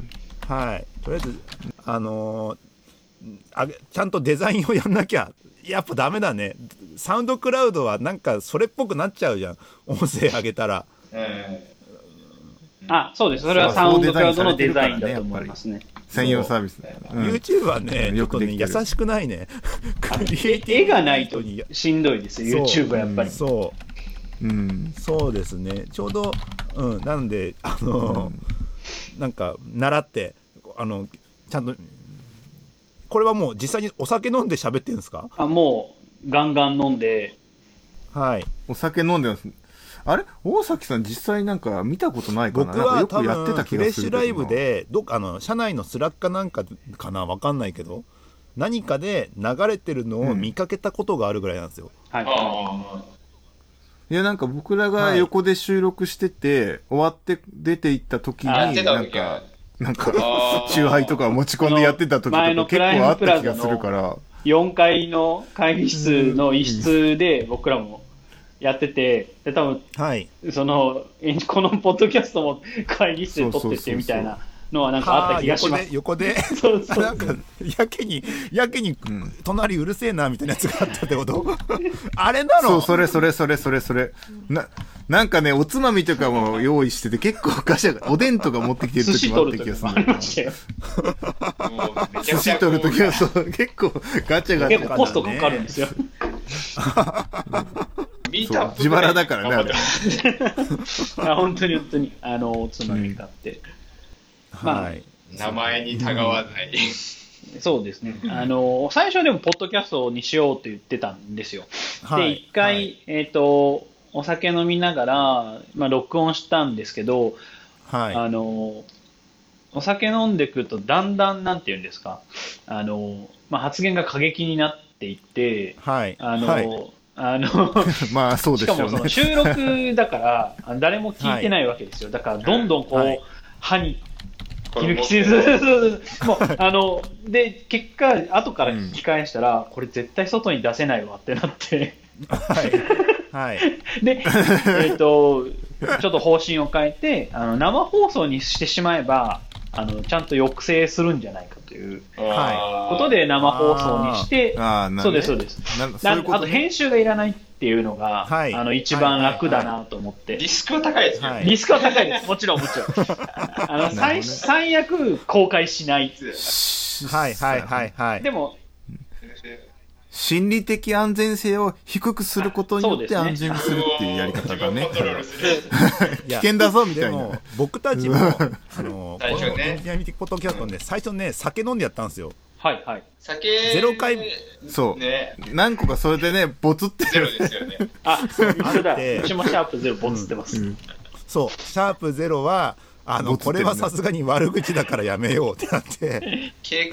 はいとりあえずあのーあげちゃんとデザインをやんなきゃやっぱダメだねサウンドクラウドはなんかそれっぽくなっちゃうじゃん音声上げたらうんあ、そうです。それはサウンドクラウドのデザインだと思いますね。専用サービス。うん YouTube はね、うんちょっとね、よくできてる優しくないね。絵がないとにしんどいですよ、YouTube はやっぱり。そう、うん。そうですね。ちょうど、うん、なんで、あの、なんか、習って、あの、ちゃんと、これはもう実際にお酒飲んで喋ってるんですか？あもう、ガンガン飲んで、はい。お酒飲んでます。あれ？大崎さん実際なんか見たことないかな？僕は多なんかよくやって分た気フレッシュライブでどっかあの社内のスラックかなんかかなわかんないけど何かで流れてるのを見かけたことがあるぐらいなんですよ、はい。あいやなんか僕らが横で収録してて、終わって出て行った時に、なんか、なんか、チュー。[LAUGHS] ハイとか持ち込んでやってた時とか結構あった気がするから、4階の会議室の一室で僕らもやってて、で、多分はいその、え [LAUGHS] このポッドキャストも [LAUGHS] 会議室で撮っててみたいなのはなんかあった気がします。横で横で？[LAUGHS] そうそうなんかやけにやけにん隣うるせえなみたいなやつがあったってこと？あれなの？そう、それそれそれそれそれ。な、なんかね、おつまみとかも用意してて、結構ガシャガおでんとか持ってきてる寿司時もあった気がする寿司取る時はそう、結構ガチャガチャ。結構コストかかるんですよ。ミートアップ自腹だからね頑張って。ますあ [LAUGHS] 本当に本当に、あの、おつまみ買って。まあはい。名前にたがわない。そうですね。あの、最初でも、ポッドキャストにしようって言ってたんですよ。で、一回、はい。えっ、と、お酒飲みながら、まあ、録音したんですけど、はい。あの、お酒飲んでくると、だんだん、なんていうんですか、あの、まあ、発言が過激になっていって、はい。あの、はいあの、[LAUGHS] まあそうでしかもその。収録だから、[LAUGHS] 誰も聞いてないわけですよ。だから、どんどんこう、はい。歯にこの切る気せず、[LAUGHS] もう、あの、で、結果、後から聞き返したら、これ絶対外に出せないわってなって、はい。はい。で、えっ、と、ちょっと方針を変えて、あの、生放送にしてしまえば、あの、ちゃんと抑制するんじゃないかというはことで生放送にして、ああ、なそうです、そうです。なそういうことね。なあと編集がいらないっていうのが、はい。あの一番楽だなと思って、リスクは高いですよ。ね。はい。リスクは高いです、もちろん、もちろん。[LAUGHS] あの最最悪、公開しない。はいはいはいはい。でも、心理的安全性を低くすることによって安全にするっていうやり方だね [LAUGHS] 危険だぞみたいな僕たちも [LAUGHS] あのこ最初ねのエンジニアミーティポッドキャストで最初ね酒飲んでやったんですよはいはい。酒、ゼロ回そうね、何個かそれでね、ボツってゼロですよね。あ、一緒だ。でうちもシャープゼロボツってます。そうシャープゼロはあのこれはさすがに悪口だからやめようってなって結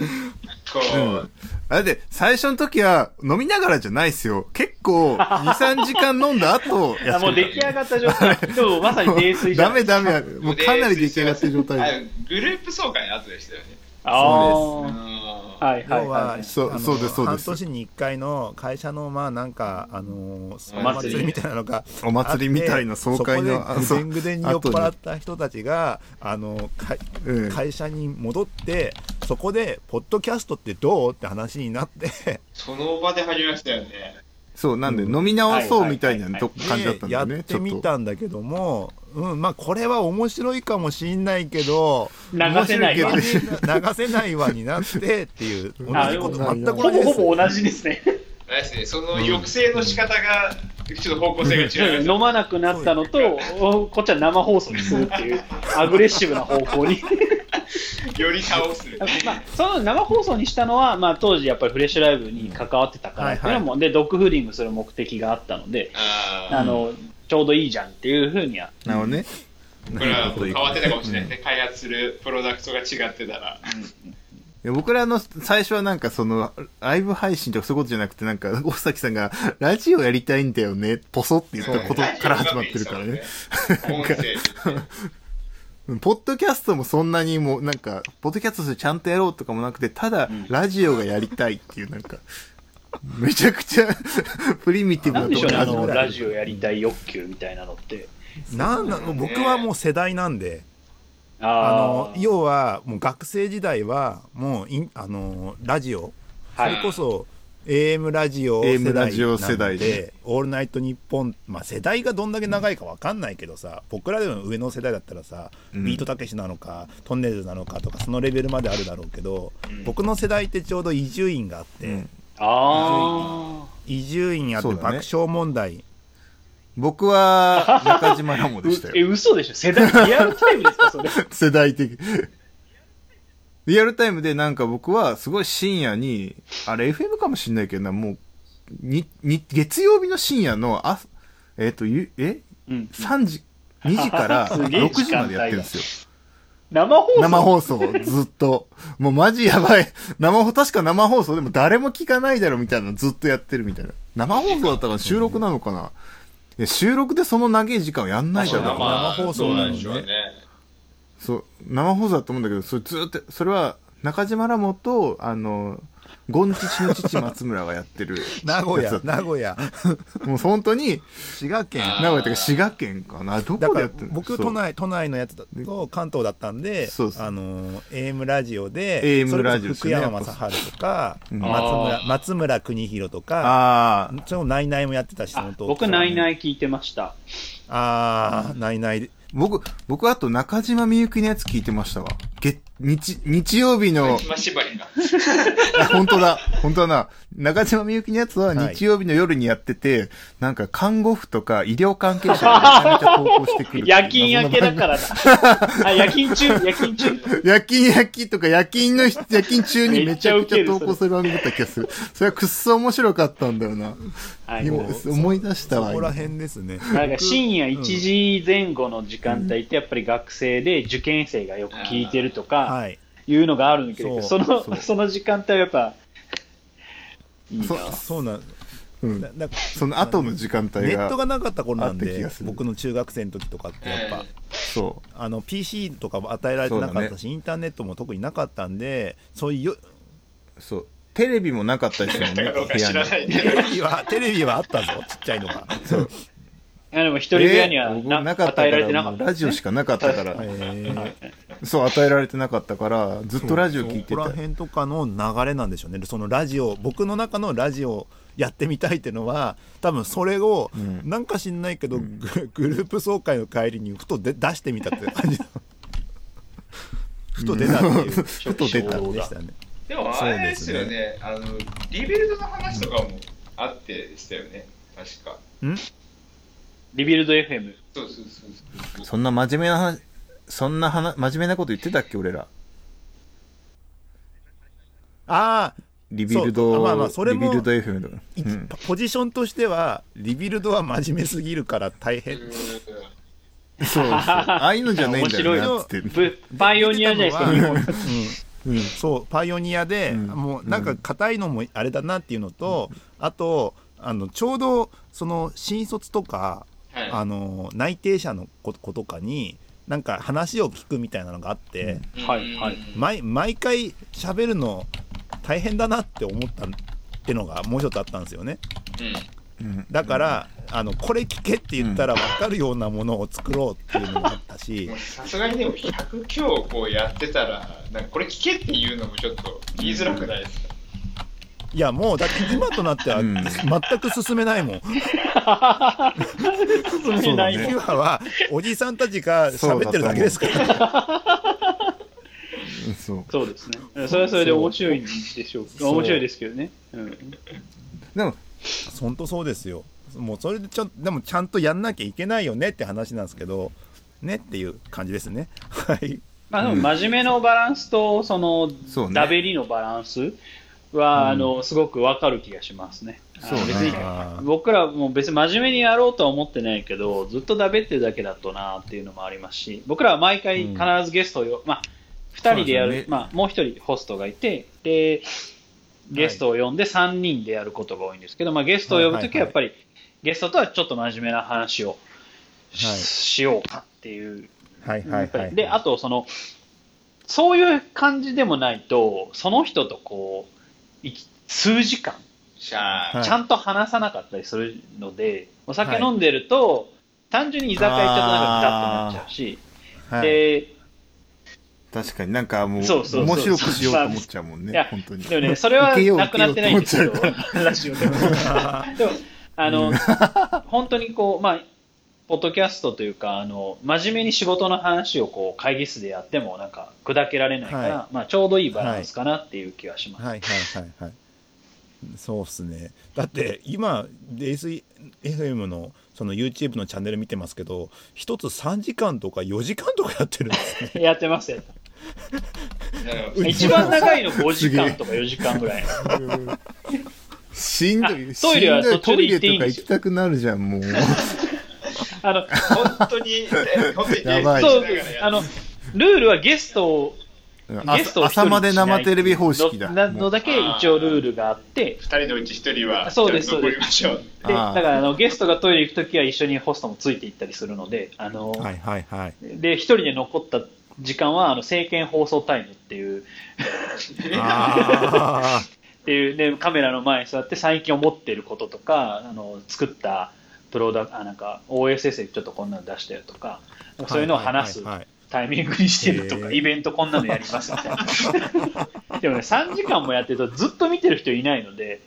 構、うんあれで、最初の時は飲みながらじゃないですよ。結構、2、3時間飲んだ後 [LAUGHS] やもう出来上がった状態。でもまさに泥酔じゃん。[LAUGHS] ダメダメ。もうかなり出来上がってる状態グループ総会の後でしたよね。あうんあ。はいはいそうそうですそうです半年に1回の会社のまあなんかあのーお祭りみたいなのがお祭りみたいな総会のあってそこでぐでに酔っ払った人たちがあのかうん会社に戻ってそこで「ポッドキャストってどう?」って話になってその場で始めましたよね。そう、なんでうん飲み直そうみたいな感じだったんだね、ってみ。たんだけども、うん、まあこれは面白いかもしんないけど流せないわ流せないわになってっていう同じことあ全くほ同じですぼほぼ同じですね。あれですね、その抑制の仕方が、ちょっと方向性が違いますよ飲まなくなったのと、おこっちは生放送にするっていう、アグレッシブな方向に。より倒す。まあ、その生放送にしたのは、まあ、当時やっぱりフレッシュライブに関わってたからっていうのも、でドッグフーディングする目的があったので、あのちょうどいいじゃんっていうふうには、なるほどね。これは変わってたかもしれないですね。開発するプロダクトが違ってたら。いや僕らの最初はなんかその、ライブ配信とかそういうことじゃなくて、なんか、大崎さんが、ラジオやりたいんだよね、ポソって言ったことから始まってるからね。音声で。うんポッドキャストもそんなにもう、なんか、ポッドキャストでちゃんとやろうとかもなくて、ただ、ラジオがやりたいっていう、なんか、めちゃくちゃ、プリミティブなんとなでしょうね、あのころに始まるラジオやりたい欲求みたいなのって。なんなの僕はもう世代なんでああの要はもう学生時代はもうあのラジオ。そはい。れこそ AM ラジオ世 AM ラジオ代世代。でなので「オールナイトニッポン」まあ世代がどんだけ長いか分かんないけどさ僕らでも上の世代だったらさ、うん。ビートたけしなのかトンネルズなのかとかそのレベルまであるだろうけど、僕の世代ってちょうど伊集院があって、伊集院あって爆笑問題、僕は、中島ラモーでしたう [LAUGHS] え、よ。嘘でしょ世代、リアルタイムですか、それ。[LAUGHS] 世代的。リアルタイムでなんか僕はすごい深夜に、あれ FM かもしんないけどな、もう、に、に、月曜日の深夜の、あ、えっ、と、ゆえ？うん、?3 時、2時から [LAUGHS] すげえ6時までやってるんですよ。生放送？生放送、ずっと。もうマジやばい。生放、確か生放送でも誰も聞かないだろみたいなのずっとやってるみたいな。生放送だったから収録なのかないや収録でその長い時間はやんないだろうまあ生放送なのねそうなんでしょうね。そう、生放送だと思うんだけど、それずっと、それは中島ラモと、あの、ゴンチチの父松村がやってる名古屋名古屋。[LAUGHS] もう本当に、滋賀県。あ名古屋というか滋賀県かな。どこでやってるの？僕都内都内のやつだと関東だったんであの AM ラジオで AM ラジオですね。福山雅治とかうん。松あ村ー松村邦弘とかああ、ちょナイナイもやってたしその僕、ナイナイイ聞いてました。ああナイナイ僕、僕あと中島みゆきのやつ聞いてましたわ。月、日、日曜日の、今縛りが。[LAUGHS] あ本当だ、本当だな。中島みゆきのやつははい日曜日の夜にやってて、なんか看護婦とか医療関係者がめちゃめちゃ投稿してくる。夜勤明けだからだ。あ、夜勤中、夜勤中。[LAUGHS] 夜勤夜勤とか夜勤の人、夜勤中にめちゃくちゃ投稿する番組だった気がする。それはくっそ面白かったんだよな。はい。今思い出したわ。そこら今辺ですねなんか深夜1時前後の時間帯ってやっぱり学生で受験生がよく聞いてるとかはい。い。う。のがあるんだけど、そのその時間帯はやっぱいいな。そそうなん。うんだだその後の時間帯がネットがなかった頃なんで僕の中学生の時とかってやっぱ、そあの PC とかも与えられてなかったし、インターネットも特になかったんでそういうそう。テレビもなかったですよね、部屋にテど。レビはテレビはあったぞちっちゃいのが。そう。あでも一人部屋にはえー僕な,、なかった与えられてなかった、ラジオしかなかったから、[LAUGHS] えー。そう、与えられてなかったから、ずっとラジオ聞いてたそこら。辺とかの流れなんでしょうね。そのラジオ僕の中のラジオやってみたいっていうのは多分それを、うん。なんか知んないけど、ググループ総会の帰りにふとで出してみたって感じふと出たっていう。ふと出たでしたね。でもあれですよね、あの、リビルドの話とかもあってでしたよね。確か。ん？リビルド FM そうそうそうそう。そんな真面目な話、そんな話、真面目なこと言ってたっけ、俺ら。ああリビルそうド、まあまあそれもリビルド FM とか。いうん。ポジションとしてはリビルドは真面目すぎるから大変。そうそう。[LAUGHS] ああいうのじゃないんだよな、って。ブパイオニアじゃないですかうん、そうパイオニアで、うん。もうなんか硬いのもあれだなっていうのと、あとあのちょうどその新卒とか、はい。あの内定者の子子とかになんか話を聞くみたいなのがあって、はいはい。毎毎回喋るの大変だなって思ったってのがもう一つあったんですよね。うん。だから、あのこれ聞けって言ったら分かるようなものを作ろうっていうのもあったし、[LAUGHS] さすがにでも100今日こうやってたら、なんかこれ聞けっていうのもちょっと言いづらくないですか？いやもうだって今となってはうん。全く進めないもん、進めないそう。だね9話はおじさんたちが喋ってるだけですから。うんそう。そうですね。それはそれで面白いんでしょう。面白いですけどね。うん。でも、本当そうですよ。もうそれでちょでもちゃんとやんなきゃいけないよねって話なんですけどねっていう感じですね。はい。まあでも真面目のバランスと、その、ダベリのバランスは、あの、すごくわかる気がしますね。そうね。別に僕らも別に真面目にやろうとは思ってないけど、ずっとダベってるだけだとなっていうのもありますし、僕らは毎回必ずゲストをよ、まあ、2人でやる、ね。まあ、もう1人ホストがいて、で、ゲストを呼んで3人でやることが多いんですけど、まあ、ゲストを呼ぶときはやっぱり、ゲストとはちょっと真面目な話をし,、はい。しようかっていう。はいはいはいで、あと、その、そういう感じでもないと、その人とこう、数時間、ちゃんと話さなかったりするので、お酒飲んでると、単純に居酒屋行っちゃうとなんかダッとなっちゃうし、はい。で、確かになんかもう、そうそう面白くしようと思っちゃうもんね、本当に。でもね、それはなくなってないんですけどラジオでも。でも、あの、本当にこう、まあ、ポッドキャストというか、あの、真面目に仕事の話をこう、会議室でやっても、なんか、砕けられないから、はまあ、ちょうどいいバランスかなっていう気はします。はい。はいはいはいそうっすね。だって今 SFM のその YouTube のチャンネル見てますけど一つ3時間とか4時間とかやってるんですね。[LAUGHS] やってますよ。うん一番長いの5時間とか4時間ぐらい。[LAUGHS] しんどい、トイレはトイレっていいんですよ。とか行きたくなるじゃん、もう。あの、本当に、え本当に、あの、ルールはゲストを、ゲストを朝朝まで生テレビ方式だ。のなのだけ一応ルールがあって、二人のうち一人は、そうです残りましょう。で、あー。だからあのゲストがトイレ行くときは一緒にホストもついて行ったりするので、あの、はいはいはい。で、一人で残った時間は、あの、政見放送タイムっていう、あ [LAUGHS] っていう、で、カメラの前に座って最近思ってることとか、あの、作ったプロダあ、なんか、OSS でちょっとこんなの出したよとか、あそういうのを話すタイミングにしてるとか、イベントこんなのやりますみたいな。[LAUGHS] でもね、3時間もやってるとずっと見てる人いないので、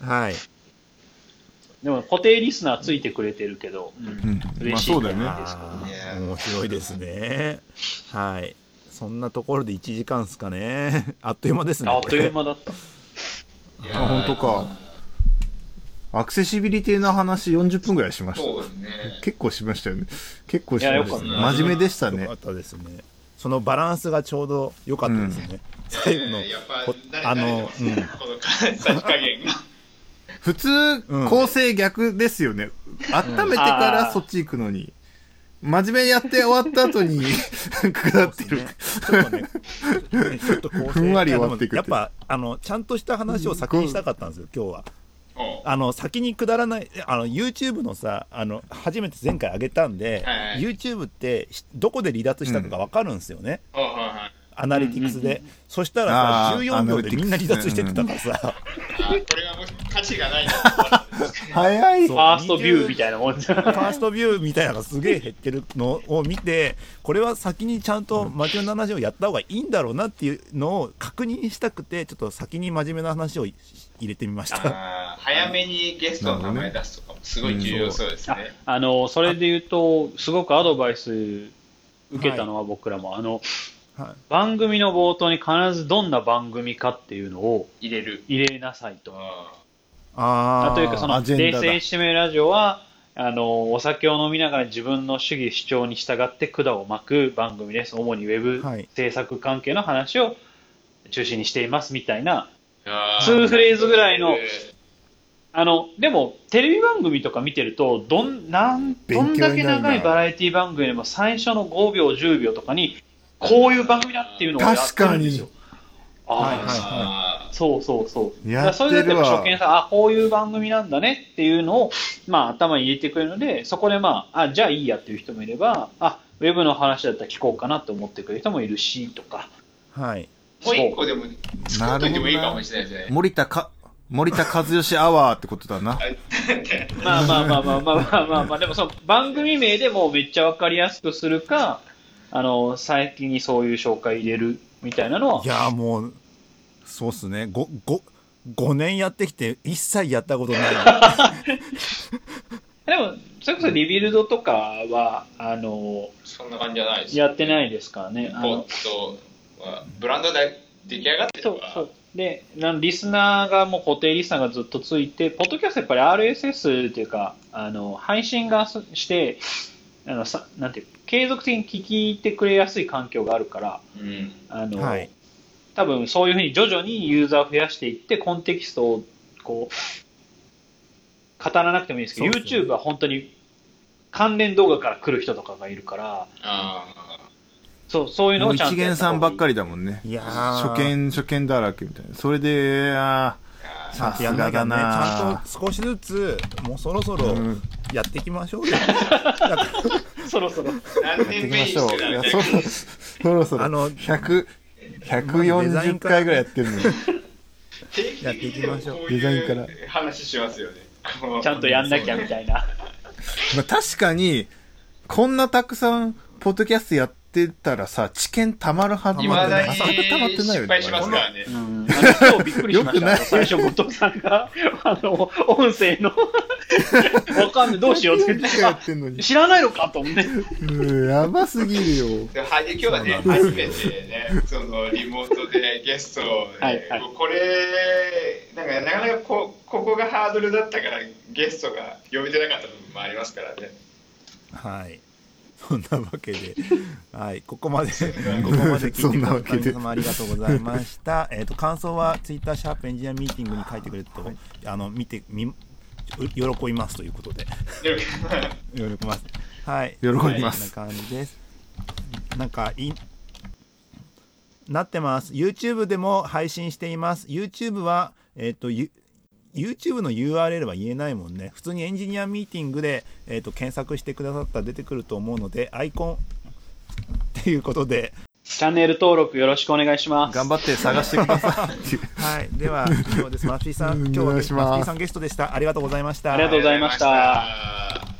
はい。でも固定リスナーついてくれてるけど、うん嬉しいあそうだよね。ですからあね。ー面白いですね。はい。そんなところで1時間ですかね。あっという間ですね。あっというこ間だった。[LAUGHS] 本当か。アクセシビリティの話40分ぐらいしました。そうですね。結構しましたよね。結構しましたね。真面目でしたねか。ったですねそのバランスがちょうど良かったですね、最後のあのうんこのさじ加減が。普通、うん構成逆ですよね。温めてからそっち行くのに。真面目にやって終わった後に [LAUGHS] 下ってる。ちょっとね、ねちょっとこう [LAUGHS] ふんわり終わっていくってやっぱあのちゃんとした話を先にしたかったんですよ、今日は。うん。あの先に下らないあの YouTube のさあの初めて前回上げたんで、はいはい。YouTube ってしどこで離脱したかが分かるんですよね、はいはいアナリティクスで、そしたらさあー14秒でみんな離脱してってたからさ、あこれはもし価値がない。な早いファーストビューみたいなもんじゃん。ファーストビューみたいなのがすげえ減ってるのを見てこれは先にちゃんと真面目な話をやった方がいいんだろうなっていうのを確認したくてちょっと先に真面目な話を入れてみました。早めにゲストの名前出すとかもすごい重要そうですあね。あの、それで言うと、すごくアドバイス受けたのは僕らも、あの、はい。番組の冒頭に必ずどんな番組かっていうのを入れる。入れなさいと。ああというか、その、冷静にしてみるラジオは、あの、お酒を飲みながら自分の主義主張に従って管を巻く番組です。主にウェブはい。制作関係の話を中心にしていますみたいな、あ2フレーズぐらいのえあの、でも、テレビ番組とか見てると、どん、なん、どんだけ長いバラエティ番組でも最初の5秒、10秒とかに、こういう番組だっていうのをやってるんですよ。ああ、はいはいあそうそうそう。やそれだとやっぱ初見さん、あ、こういう番組なんだねっていうのを、まあ頭に入れてくれるので、そこでまあ、あ、じゃあいいやっていう人もいれば、あ、ウェブの話だったら聞こうかなって思ってくれる人もいるし、とか。はいーもう一個でも作っといてもいいかもしれないですね。森田か、森田和義アワーってことだな。まあまあまあまあまあまあまあまあ、でもその番組名でもめっちゃわかりやすくするか、あの、最近にそういう紹介入れるみたいなのは、いやーもうそうっすねごご5年やってきて一切やったことない [LAUGHS] でも、それこそリビルドとかは、あの、そんな感じじゃないですやってないですからね。あのポットはブランドで出来上がってるからそうそう。で、なんリスナーがもう固定リスナーがずっとついて、ポッドキャストやっぱり RSS っていうか、あの、配信がすして、あのさなんていう継続的に聞いてくれやすい環境があるから、うんあの、はい多分そういうふうに徐々にユーザーを増やしていって、コンテキストをこう、語らなくてもいいですけど、ね YouTube は本当に関連動画から来る人とかがいるから、あそう、そういうのをちゃんとや一元った方がいい。さんばっかりだもんね。いやー初見、初見だらけみたいな。それで、ああーちゃんとやんなきゃねちゃんと少しずつもうそろそろうんやっていきましょうよ、[LAUGHS] そろそろ。何やっていき年目にましょう。いや、そろそろそろ、あの100、140回ぐらいやってるのに。やっていきましょうこデザインから話しますよねちゃんとやんなきゃみたいな。まあ、確かに、こんなたくさん、ポッドキャストやってたらさ、知見たまるはずいまでまだになかなかたまってないよね。失敗しますからね。うん、あの今日びっくりしました。よ。くない最初、後藤さんが、あの、音声の、わかんない、どうしようって。言ってやってんのに。知らないのかと思って。うん、やばすぎるよ。では今日はね初めてねそのリモートでゲストをね、はいはい。これなんかなかなかこここがハードルだったからゲストが呼べてなかった部分もありますからね。はいそんなわけで、[LAUGHS] はい、ここまで、ここまで聞いてくださった皆様ありがとうございました。[LAUGHS] えっと、感想はツイッターシャープエンジニアミーティングに書いてくれると、あの、見て、み、喜びますということで、で喜びます。はい。喜びますこんな感じです。なんか、い、なってます。YouTube でも配信しています。YouTube は、えっ、と、ゆ YouTube の URL は言えないもんね。普通にエンジニアミーティングで、えー、と検索してくださったら出てくると思うので、アイコン [LAUGHS] っていうことで、チャンネル登録よろしくお願いします。頑張って探してください。[LAUGHS] はい。では、以上です。マッフィーさん、今日はマッフィーさんゲストでした。ありがとうございました。ありがとうございましたありがとうございました